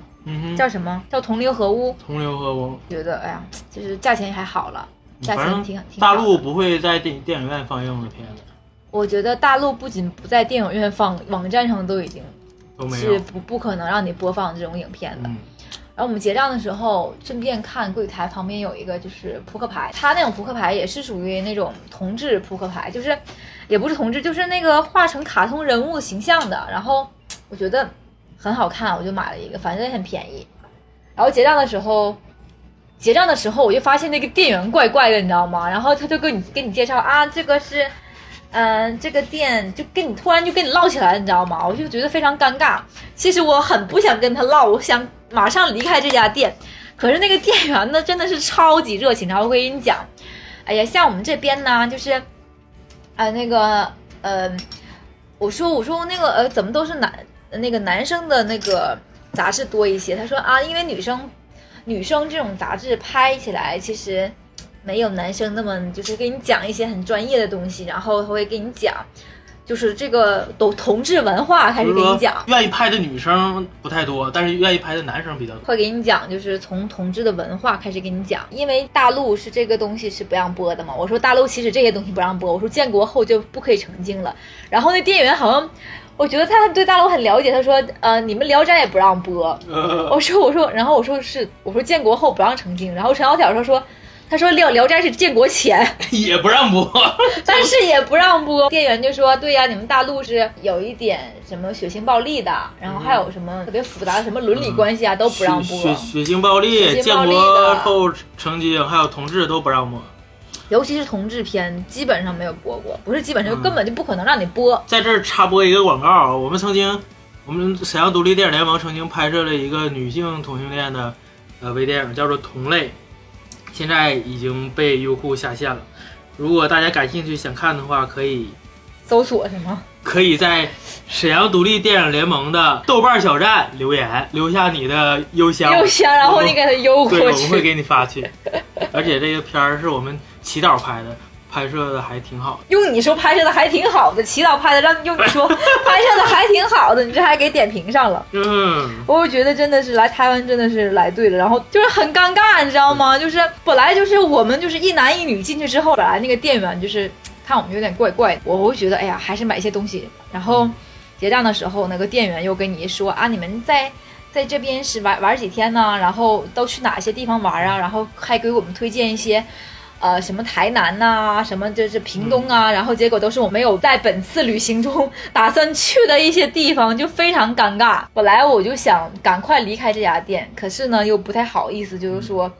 叫什么叫同流合污？同流合污。觉得哎呀，就是价钱还好了，价钱挺挺。大陆不会在电电影院放映的片子。我觉得大陆不仅不在电影院放，网站上都已经都没，是不不可能让你播放这种影片的。然后我们结账的时候，顺便看柜台旁边有一个就是扑克牌，它那种扑克牌也是属于那种同志扑克牌，就是也不是同志，就是那个画成卡通人物形象的。然后我觉得很好看，我就买了一个，反正也很便宜。然后结账的时候，结账的时候我就发现那个店员怪怪的，你知道吗？然后他就跟你跟你介绍啊，这个是，嗯、这个店就跟你突然就跟你唠起来了，你知道吗？我就觉得非常尴尬。其实我很不想跟他唠，我想马上离开这家店。可是那个店员呢，真的是超级热情。然后我跟你讲，哎呀，像我们这边呢，就是，呃、那个，呃，我说我说那个呃，怎么都是男那个男生的那个杂志多一些？他说啊，因为女生女生这种杂志拍起来其实没有男生那么就是给你讲一些很专业的东西，然后他会给你讲。就是这个都同志文化开始给你讲，愿意拍的女生不太多，但是愿意拍的男生比较多。会给你讲，就是从同志的文化开始给你讲，因为大陆是这个东西是不让播的嘛。我说大陆其实这些东西不让播，我说建国后就不可以成精了。然后那店员好像，我觉得他对大陆很了解，他说呃你们聊斋也不让播。我说我说，然后我说是，我说建国后不让成精。然后陈小挑说说。他说聊聊斋是建国前，也不让播。但是也不让播。店员就说：“对呀、你们大陆是有一点什么血腥暴力的，然后还有什么特别复杂的什么伦理关系啊，都不让播。血血腥暴力，建国后成经，还有同志都不让播。尤其是同志片，基本上没有播过，不是基本上，嗯根本就不可能让你播。在这儿插播一个广告，我们曾经，我们沈阳独立电影联盟曾经拍摄了一个女性同性恋的呃微电影，叫做《同类》，现在已经被优酷下线了。如果大家感兴趣想看的话，可以搜索什么？可以在沈阳独立电影联盟的豆瓣小站留言，留下你的邮箱，邮箱，然后你给他邮对，过我们会。给你发去。而且这个片儿是我们祈祷拍的，拍摄的还挺好。用你说拍摄的还挺好的，祈祷拍的，让用你说 拍摄的还挺好的，你这还给点评上了。嗯，我觉得真的是来台湾真的是来对了，然后就是很尴尬，你知道吗？就是本来就是我们就是一男一女进去之后，本来那个店员就是看我们有点怪怪的，我会觉得哎呀，还是买一些东西。然后结账的时候，那个店员又跟你说啊，你们在在这边是玩玩几天呢？然后都去哪些地方玩啊？然后还给我们推荐一些。呃，什么台南呐、什么就是屏东啊，然后结果都是我没有在本次旅行中打算去的一些地方，就非常尴尬。本来我就想赶快离开这家店，可是呢又不太好意思，就是说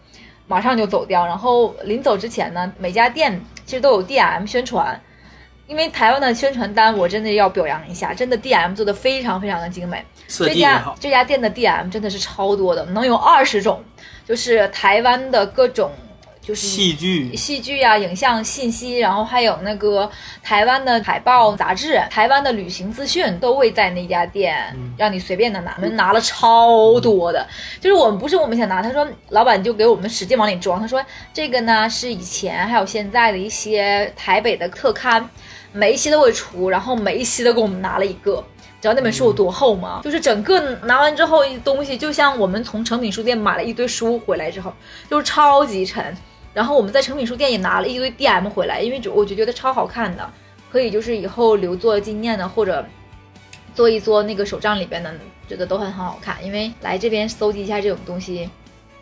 马上就走掉。然后临走之前呢，每家店其实都有 DM 宣传，因为台湾的宣传单我真的要表扬一下，真的 DM 做的非常非常的精美。这家。这家店的 DM 真的是超多的，能有二十种，就是台湾的各种就是戏剧戏剧啊、影像信息，然后还有那个台湾的海报、杂志、台湾的旅行资讯都会在那家店，嗯让你随便的拿。我们拿了超多的，就是我们不是我们想拿，他说老板就给我们使劲往里装，他说这个呢是以前还有现在的一些台北的特刊，每一期都会出，然后每一期都给我们拿了一个。知道那本书有多厚吗？就是整个拿完之后，东西就像我们从诚品书店买了一堆书回来之后，就是超级沉。然后我们在诚品书店也拿了一堆 DM 回来，因为就我就觉得超好看的，可以就是以后留作纪念的，或者做一做那个手账里边的，觉得都很很好看。因为来这边搜集一下这种东西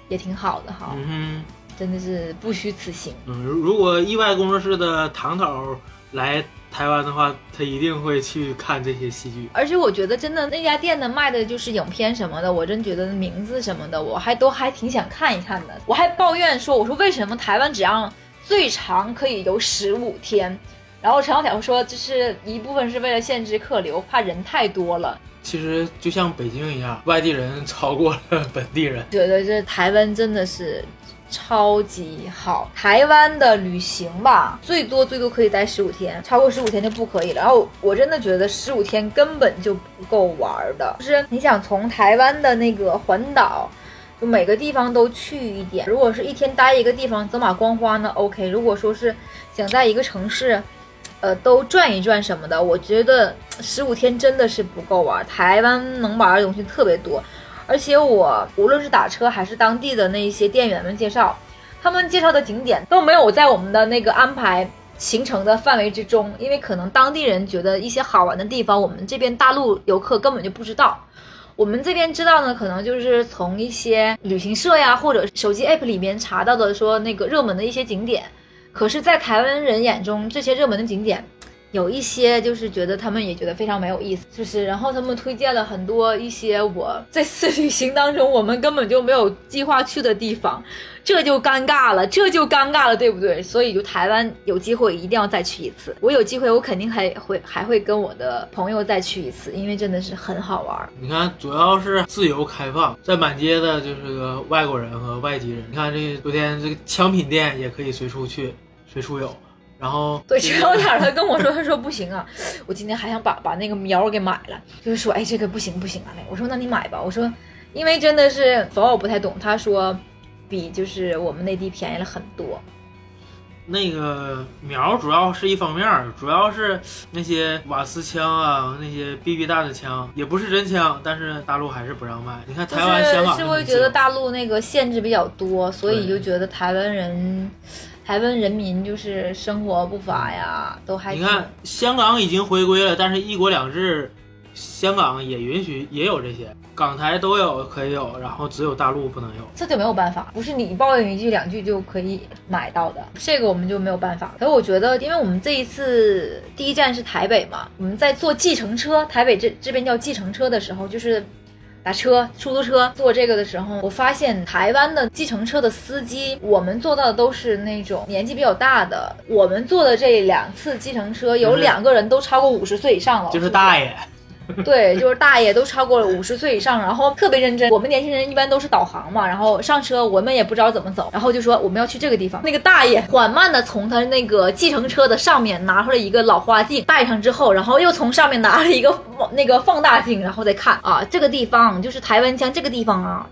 也挺好的哈，嗯真的是不虚此行。嗯，如果意外工作室的唐导来台湾的话，他一定会去看这些戏剧。而且我觉得真的那家店的卖的就是影片什么的，我真觉得名字什么的，我还都还挺想看一看的。我还抱怨说，我说为什么台湾只让最长可以游十五天？然后陈小挑说，这是一部分是为了限制客流，怕人太多了。其实就像北京一样，外地人超过了本地人。觉得这台湾真的是超级好。台湾的旅行吧，最多最多可以待十五天，超过十五天就不可以了。然后我真的觉得十五天根本就不够玩的，就是你想从台湾的那个环岛。就每个地方都去一点。如果是一天待一个地方走马观花呢，OK。如果说是想在一个城市，呃，都转一转什么的，我觉得十五天真的是不够玩。台湾能玩的东西特别多，而且我无论是打车还是当地的那一些店员们介绍，他们介绍的景点都没有在我们的那个安排行程的范围之中，因为可能当地人觉得一些好玩的地方，我们这边大陆游客根本就不知道。我们这边知道呢，可能就是从一些旅行社呀，或者手机 app 里面查到的，说那个热门的一些景点。可是，在台湾人眼中，这些热门的景点有一些就是觉得他们也觉得非常没有意思，就是然后他们推荐了很多一些我这次旅行当中我们根本就没有计划去的地方，这就尴尬了，这就尴尬了，对不对？所以就台湾有机会一定要再去一次，我有机会我肯定还会还会跟我的朋友再去一次，因为真的是很好玩。你看，主要是自由开放，在满街的就是个外国人和外籍人。你看这昨天这个枪品店也可以随处去，随处有。然后 对，前两天他跟我说，他说不行啊，我今天还想把把那个苗给买了，就是说，哎，这个不行不行啊，那我说那你买吧，我说，因为真的是，反正我不太懂，他说比就是我们内地便宜了很多。那个苗主要是一方面，主要是那些瓦斯枪啊，那些 BB 弹的枪也不是真枪，但是大陆还是不让卖。你看台湾、香港是会觉得大陆那个限制比较多，所以就觉得台湾人。台湾人民就是生活不法呀，都还你看，香港已经回归了，但是一国两制，香港也允许也有这些，港台都有可以有，然后只有大陆不能有，这就没有办法，不是你抱怨一句两句就可以买到的，这个我们就没有办法。可是我觉得，因为我们这一次第一站是台北嘛，我们在坐计程车，台北这这边叫计程车的时候，就是。打车、出租车坐这个的时候，我发现台湾的计程车的司机，我们坐到的都是那种年纪比较大的。我们坐的这两次计程车，有两个人都超过五十岁以上了，就是大爷。对，就是大爷都超过了五十岁以上，然后特别认真。我们年轻人一般都是导航嘛，然后上车我们也不知道怎么走，然后就说我们要去这个地方。那个大爷缓慢的从他那个计程车的上面拿出来一个老花镜，戴上之后，然后又从上面拿了一个那个放大镜，然后再看啊，这个地方就是台湾腔，这个地方啊。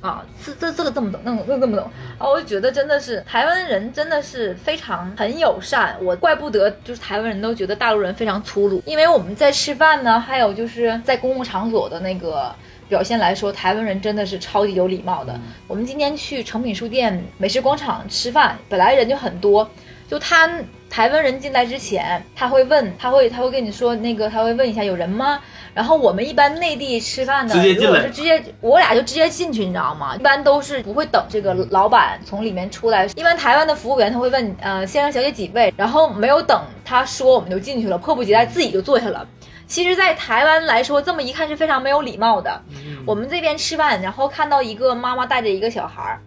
啊，这这这个这么懂，那那这么懂啊！我就觉得真的是台湾人真的是非常很友善，我怪不得就是台湾人都觉得大陆人非常粗鲁，因为我们在吃饭呢，还有就是在公共场所的那个表现来说，台湾人真的是超级有礼貌的。我们今天去诚品书店美食广场吃饭，本来人就很多，就他台湾人进来之前，他会问，他会他会跟你说那个，他会问一下有人吗？然后我们一般内地吃饭的，如果是直接我俩就直接进去，你知道吗？一般都是不会等这个老板从里面出来。一般台湾的服务员他会问，呃，先生小姐几位？然后没有等他说，我们就进去了，迫不及待自己就坐下了。其实，在台湾来说，这么一看是非常没有礼貌的。我们这边吃饭，然后看到一个妈妈带着一个小孩儿，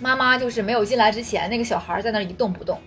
妈妈就是没有进来之前，那个小孩在那一动不动，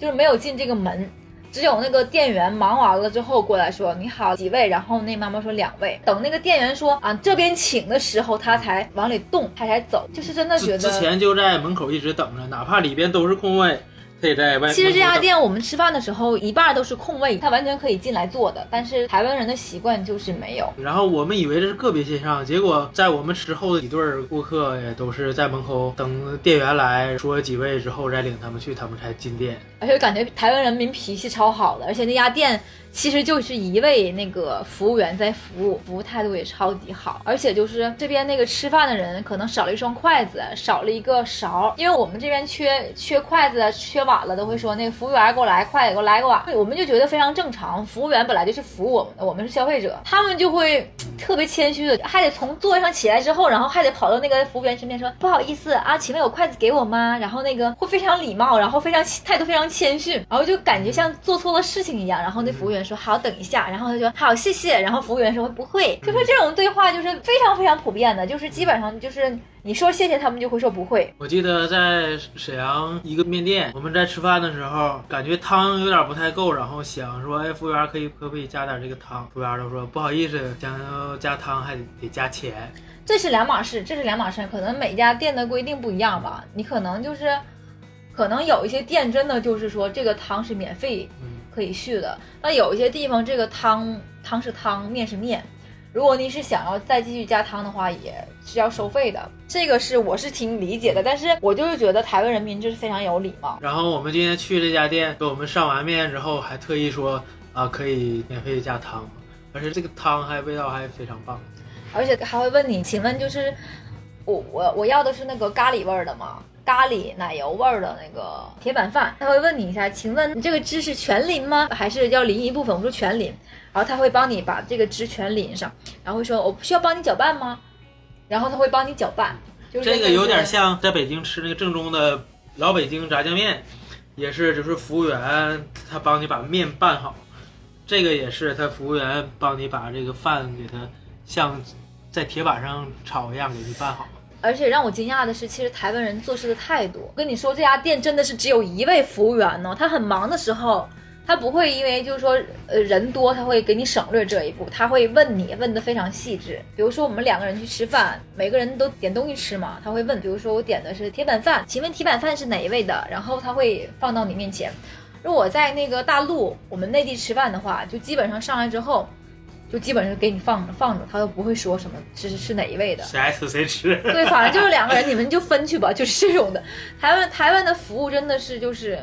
就是没有进这个门。只有那个店员忙完了之后过来说你好几位，然后那妈妈说两位。等那个店员说啊这边请的时候，他才往里动，他才走。就是真的觉得之前就在门口一直等着，哪怕里边都是空位。可以在外。其实这家店我们吃饭的时候一半都是空位，他完全可以进来坐的。但是台湾人的习惯就是没有。然后我们以为这是个别现象，结果在我们之后的几对顾客也都是在门口等店员来说几位之后再领他们去，他们才进店。而且感觉台湾人民脾气超好的，而且那家店。其实就是一位那个服务员在服务，服务态度也超级好，而且就是这边那个吃饭的人可能少了一双筷子，少了一个勺，因为我们这边缺缺筷子、缺碗了，都会说那个服务员给我来筷子，给我来个碗，我们就觉得非常正常。服务员本来就是服务我们的，我们是消费者，他们就会特别谦虚的，还得从座位上起来之后，然后还得跑到那个服务员身边说不好意思啊，请问有筷子给我吗？然后那个会非常礼貌，然后非常态度非常谦逊，然后就感觉像做错了事情一样，然后那服务员。说好，等一下，然后他说好，谢谢。然后服务员说不会，就说这种对话就是非常非常普遍的，就是基本上就是你说谢谢，他们就会说不会。我记得在沈阳一个面店，我们在吃饭的时候，感觉汤有点不太够，然后想说，哎，服务员可以可不可以加点这个汤？服务员都说不好意思，想要加汤还得得加钱。这是两码事，这是两码事，可能每家店的规定不一样吧。你可能就是，可能有一些店真的就是说这个汤是免费。可以续的。那有一些地方，这个汤汤是汤，面是面。如果你是想要再继续加汤的话，也是要收费的。这个是我是挺理解的，但是我就是觉得台湾人民就是非常有礼貌。然后我们今天去这家店，给我们上完面之后，还特意说啊可以免费加汤，而且这个汤还味道还非常棒。而且还会问你，请问就是我我我要的是那个咖喱味儿的吗？咖喱奶油味儿的那个铁板饭，他会问你一下，请问你这个汁是全淋吗？还是要淋一部分？我说全淋，然后他会帮你把这个汁全淋上，然后会说我不需要帮你搅拌吗？然后他会帮你搅拌。这个有点像在北京吃那个正宗的老北京炸酱面，也是就是服务员他帮你把面拌好，这个也是他服务员帮你把这个饭给他像在铁板上炒一样给你拌好。而且让我惊讶的是，其实台湾人做事的态度。我跟你说，这家店真的是只有一位服务员呢。他很忙的时候，他不会因为就是说呃人多，他会给你省略这一步，他会问你问的非常细致。比如说我们两个人去吃饭，每个人都点东西吃嘛，他会问，比如说我点的是铁板饭，请问铁板饭是哪一位的？然后他会放到你面前。如果在那个大陆，我们内地吃饭的话，就基本上上来之后，就基本上给你放着放着，他都不会说什么是是哪一位的。谁爱吃谁吃。对，反正就是两个人，你们就分去吧，就是这种的。台湾台湾的服务真的是就是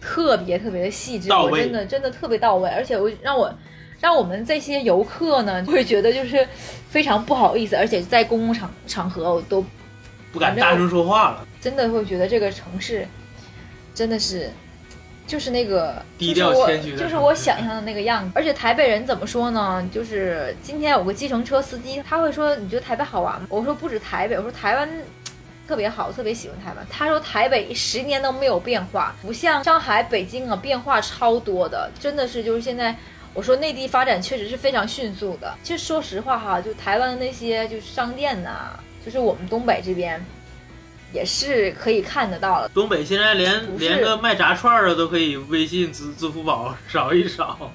特别特别的细致，到真的真的特别到位，而且我让我让我们这些游客呢，会觉得就是非常不好意思，而且在公共场场合我都不敢大声说话了，真的会觉得这个城市真的是。就是那个低调就是我谦虚的就是我想象的那个样子。而且台北人怎么说呢？就是今天有个计程车司机，他会说：“你觉得台北好玩吗？”我说：“不止台北，我说台湾特别好，特别喜欢台湾。”他说：“台北十年都没有变化，不像上海、北京啊，变化超多的，真的是就是现在。”我说内地发展确实是非常迅速的。其实说实话哈，就台湾的那些就是商店呐、就是我们东北这边也是可以看得到的。东北现在连连个卖炸串儿的都可以微信、支支付宝 扫一扫。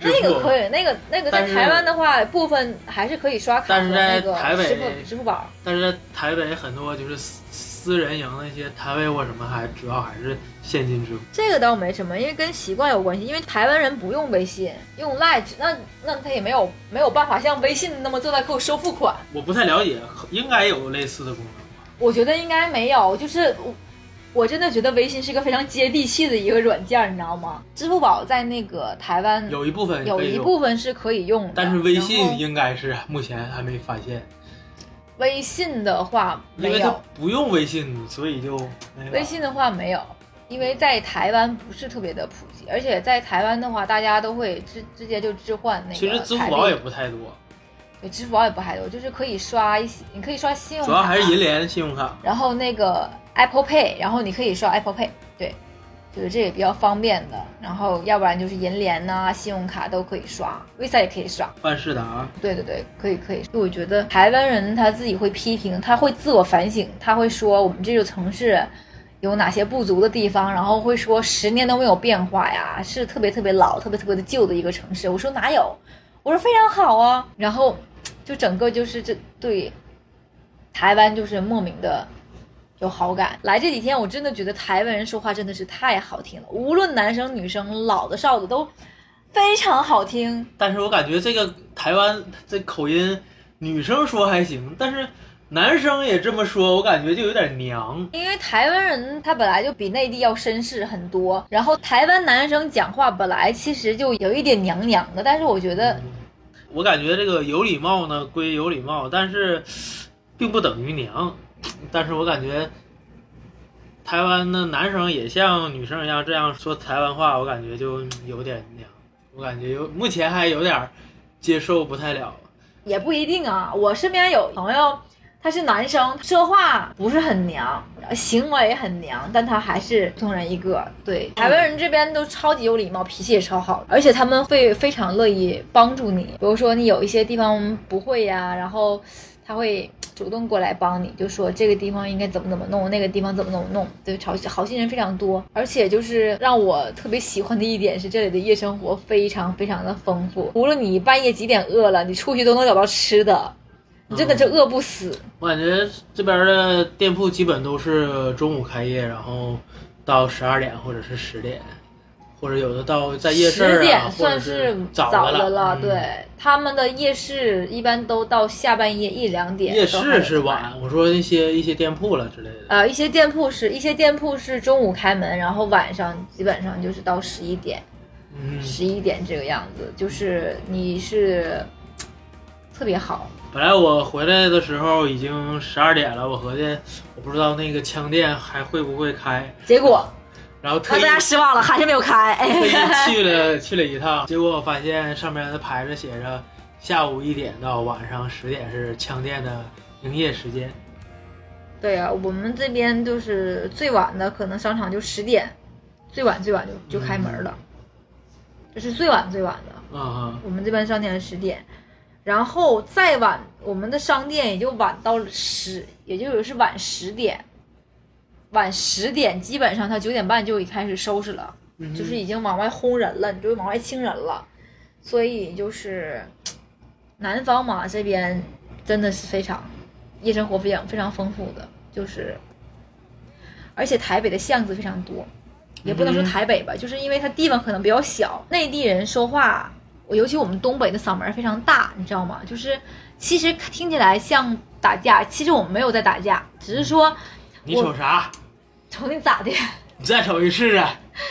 那个可以，那个那个在台湾的话，部分还是可以刷卡和但是在台北支付支付宝。但是在台北很多就是私私人营那些摊位或什么，还主要还是现金支付。这个倒没什么，因为跟习惯有关系。因为台湾人不用微信，用 Line，那那他也没有没有办法像微信那么做到给我收付款。我不太了解，应该有类似的功能。我觉得应该没有，就是我我真的觉得微信是一个非常接地气的一个软件，你知道吗？支付宝在那个台湾有一部分有一部分是可以用的，但是微信应该是目前还没发现，微信的话因为它不用微信，所以就微信的话没有，因为在台湾不是特别的普及，而且在台湾的话，大家都会直直接就置换那个其实支付宝也不太多，对，支付宝也不太多，就是可以刷一些，你可以刷信用卡，主要还是银联信用卡。然后那个 Apple Pay，然后你可以刷 Apple Pay，对，就是这也比较方便的。然后要不然就是银联呐、信用卡都可以刷，Visa 也可以刷。万事达，对对对，可以可以。我觉得台湾人他自己会批评，他会自我反省，他会说我们这个城市有哪些不足的地方，然后会说十年都没有变化呀，是特别特别老、特别特别的旧的一个城市。我说哪有？我说非常好啊。然后就整个就是这对台湾就是莫名的有好感。来这几天，我真的觉得台湾人说话真的是太好听了，无论男生女生、老的少的都非常好听。但是我感觉这个台湾这口音，女生说还行，但是男生也这么说，我感觉就有点娘。因为台湾人他本来就比内地要绅士很多，然后台湾男生讲话本来其实就有一点娘娘的，但是我觉得我感觉这个有礼貌呢归有礼貌，但是并不等于娘。但是我感觉台湾的男生也像女生一样这样说台湾话，我感觉就有点娘。我感觉有目前还有点接受不太了。也不一定啊。我身边有朋友，他是男生，说话不是很娘，行为很娘，但他还是普通人一个。对，台湾人这边都超级有礼貌，脾气也超好，而且他们会非常乐意帮助你。比如说你有一些地方不会呀，然后他会主动过来帮你，就说这个地方应该怎么怎么弄，那个地方怎么怎么弄。对，好好心人非常多，而且就是让我特别喜欢的一点是这里的夜生活非常非常的丰富，无论你半夜几点饿了，你出去都能找到吃的，你真的就饿不死。我感觉这边的店铺基本都是中午开业，然后到十二点或者是十点，或者有的到在夜市十啊，点算是早的的了，嗯对，他们的夜市一般都到下半夜一两点。夜市是晚，我说一些一些店铺了之类的。呃，一些店铺是一些店铺是中午开门，然后晚上基本上就是到十一点，嗯，十一点这个样子，就是你是特别好。本来我回来的时候已经十二点了，我合计我不知道那个枪店还会不会开，结果然后特意让大家失望了，还是没有开。特意 去了去了一趟，结果我发现上面的牌子写着下午一点到晚上十点是枪店的营业时间。对啊，我们这边就是最晚的可能商场就十点，最晚最晚就就开门了。这是最晚最晚的。啊我们这边商店是十点，然后再晚，我们的商店也就晚到了十，也就是晚十点，晚十点基本上他九点半就已开始收拾了，就是已经往外轰人了，你就往外清人了，所以就是南方嘛这边真的是非常夜生活非常非常丰富的，就是而且台北的巷子非常多。也不能说台北吧，就是因为它地方可能比较小，内地人说话，尤其我们东北的嗓门非常大，你知道吗？就是其实听起来像打架，其实我们没有在打架，只是说你瞅啥？瞅你咋的，你再瞅一试试！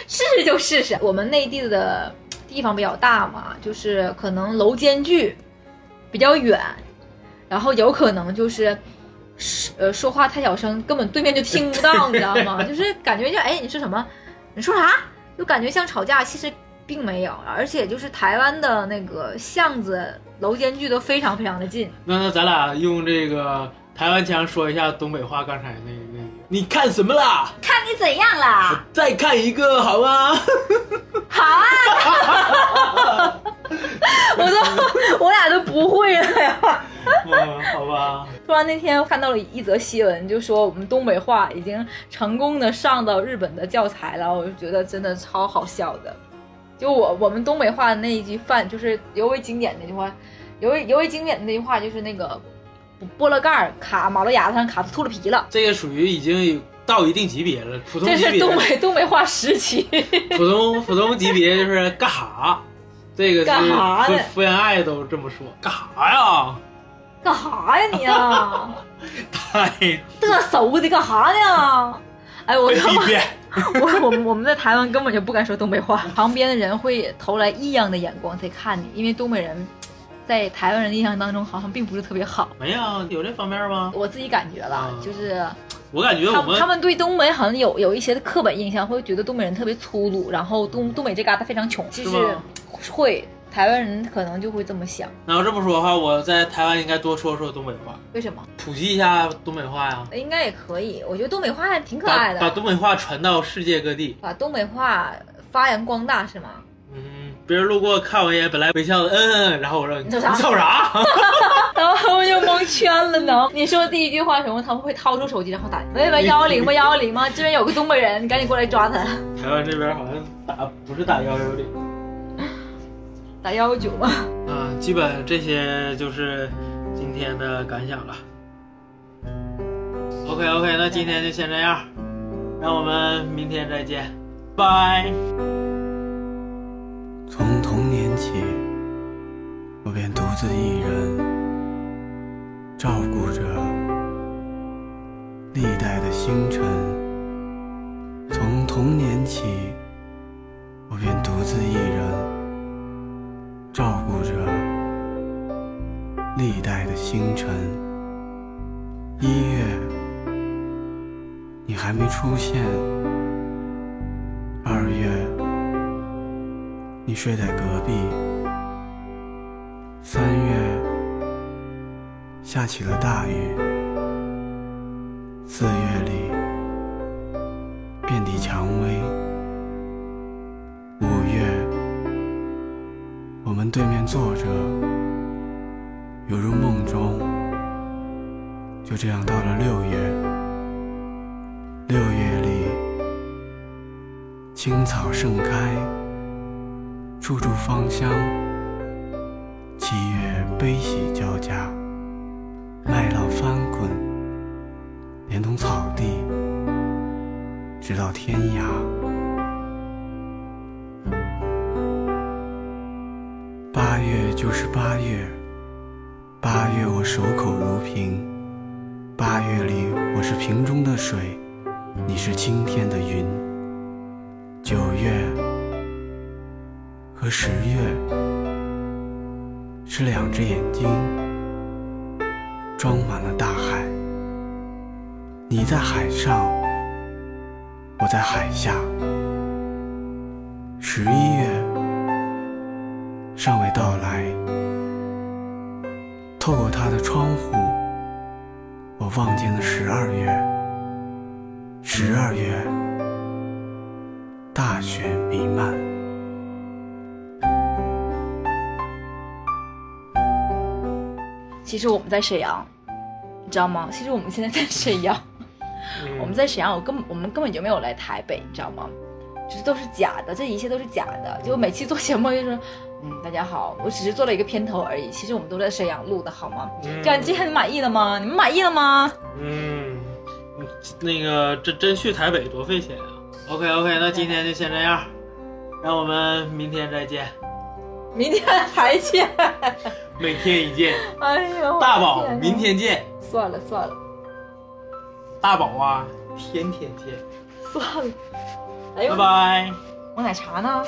试试就试试。我们内地的地方比较大嘛，就是可能楼间距比较远，然后有可能就是。呃，说话太小声，根本对面就听不到，你知道吗？就是感觉就哎，你说什么？你说啥？就感觉像吵架，其实并没有，而且就是台湾的那个巷子楼间距都非常非常的近。那那咱俩用这个台湾腔说一下东北话，刚才那那个，你看什么啦？看你怎样啦？再看一个好吗？好啊！我都我俩都不会了呀。嗯，好吧。突然那天看到了一则新闻，就说我们东北话已经成功的上到日本的教材了，我就觉得真的超好笑的。就我我们东北话的那一句饭，就是尤为经典的那句话，尤为尤为经典的那句话就是那个菠萝盖儿卡马路牙子上卡秃噜皮了。这个属于已经到一定级别了，普通这级别。是东北东北话时期。普通普通级别就是干哈？这个干哈是呢福福原爱都这么说，干哈呀？干哈呀你啊？太嘚瑟的干哈呢？哎，我被他妈。我我们我们在台湾根本就不敢说东北话，旁边的人会投来异样的眼光在看你，因为东北人在台湾人的印象当中好像并不是特别好。没有有这方面吗？我自己感觉了啊，就是我感觉我们他们他们对东北好像有有一些的刻板印象，会觉得东北人特别粗鲁，然后东东北这旮瘩非常穷，就是是吗会台湾人可能就会这么想，那要这么说的话，我在台湾应该多说说东北话，为什么？普及一下东北话呀，应该也可以，我觉得东北话还挺可爱的，把东北话传到世界各地。把东北话发扬光大是吗？嗯，别人路过看我一眼，本来微笑的，嗯，然后我说你瞅啥你瞅啥？然后他们就蒙圈了呢。你说第一句话什么？他们会掏出手机，然后打喂喂幺幺零吗？幺幺零吗？这边有个东北人，你赶紧过来抓他，台湾这边好像打不是打幺幺零。打幺幺九吧？嗯，基本这些就是今天的感想了。OK OK，那今天就先这样，让我们明天再见，拜。从童年起，我便独自一人，照顾着历代的星辰。从童年起，我便独自一人，照顾着历代的星辰。一月，你还没出现；二月。你睡在隔壁。三月下起了大雨，四月里遍地蔷薇。对面坐着，犹如梦中。就这样到了六月，六月里青草盛开。处处芳香，七月悲喜交加，守口如瓶，八月里我是瓶中的水，你是青天的云。九月。和十月是两只眼睛，装满了大海。你在海上，我在海下。十一月尚未到来，透过他的窗户，我望见了十二月。十二月大雪弥漫。其实我们在沈阳，你知道吗？其实我们现在在沈阳，我们在沈阳，我根我们根本就没有来台北，你知道吗？就是都是假的，这一切都是假的，就每期做节目就是。嗯，大家好，我只是做了一个片头而已。其实我们都在沈阳录的，好吗？这样今天你满意了吗？你们满意了吗？嗯，那个真真去台北多费钱啊。OK OK，那今天就先这样，让我们明天再见，明天还见。每天一见。哎呦，大宝明天见。算了算了大宝啊，天天见。算了。哎呦，拜拜。我奶茶呢？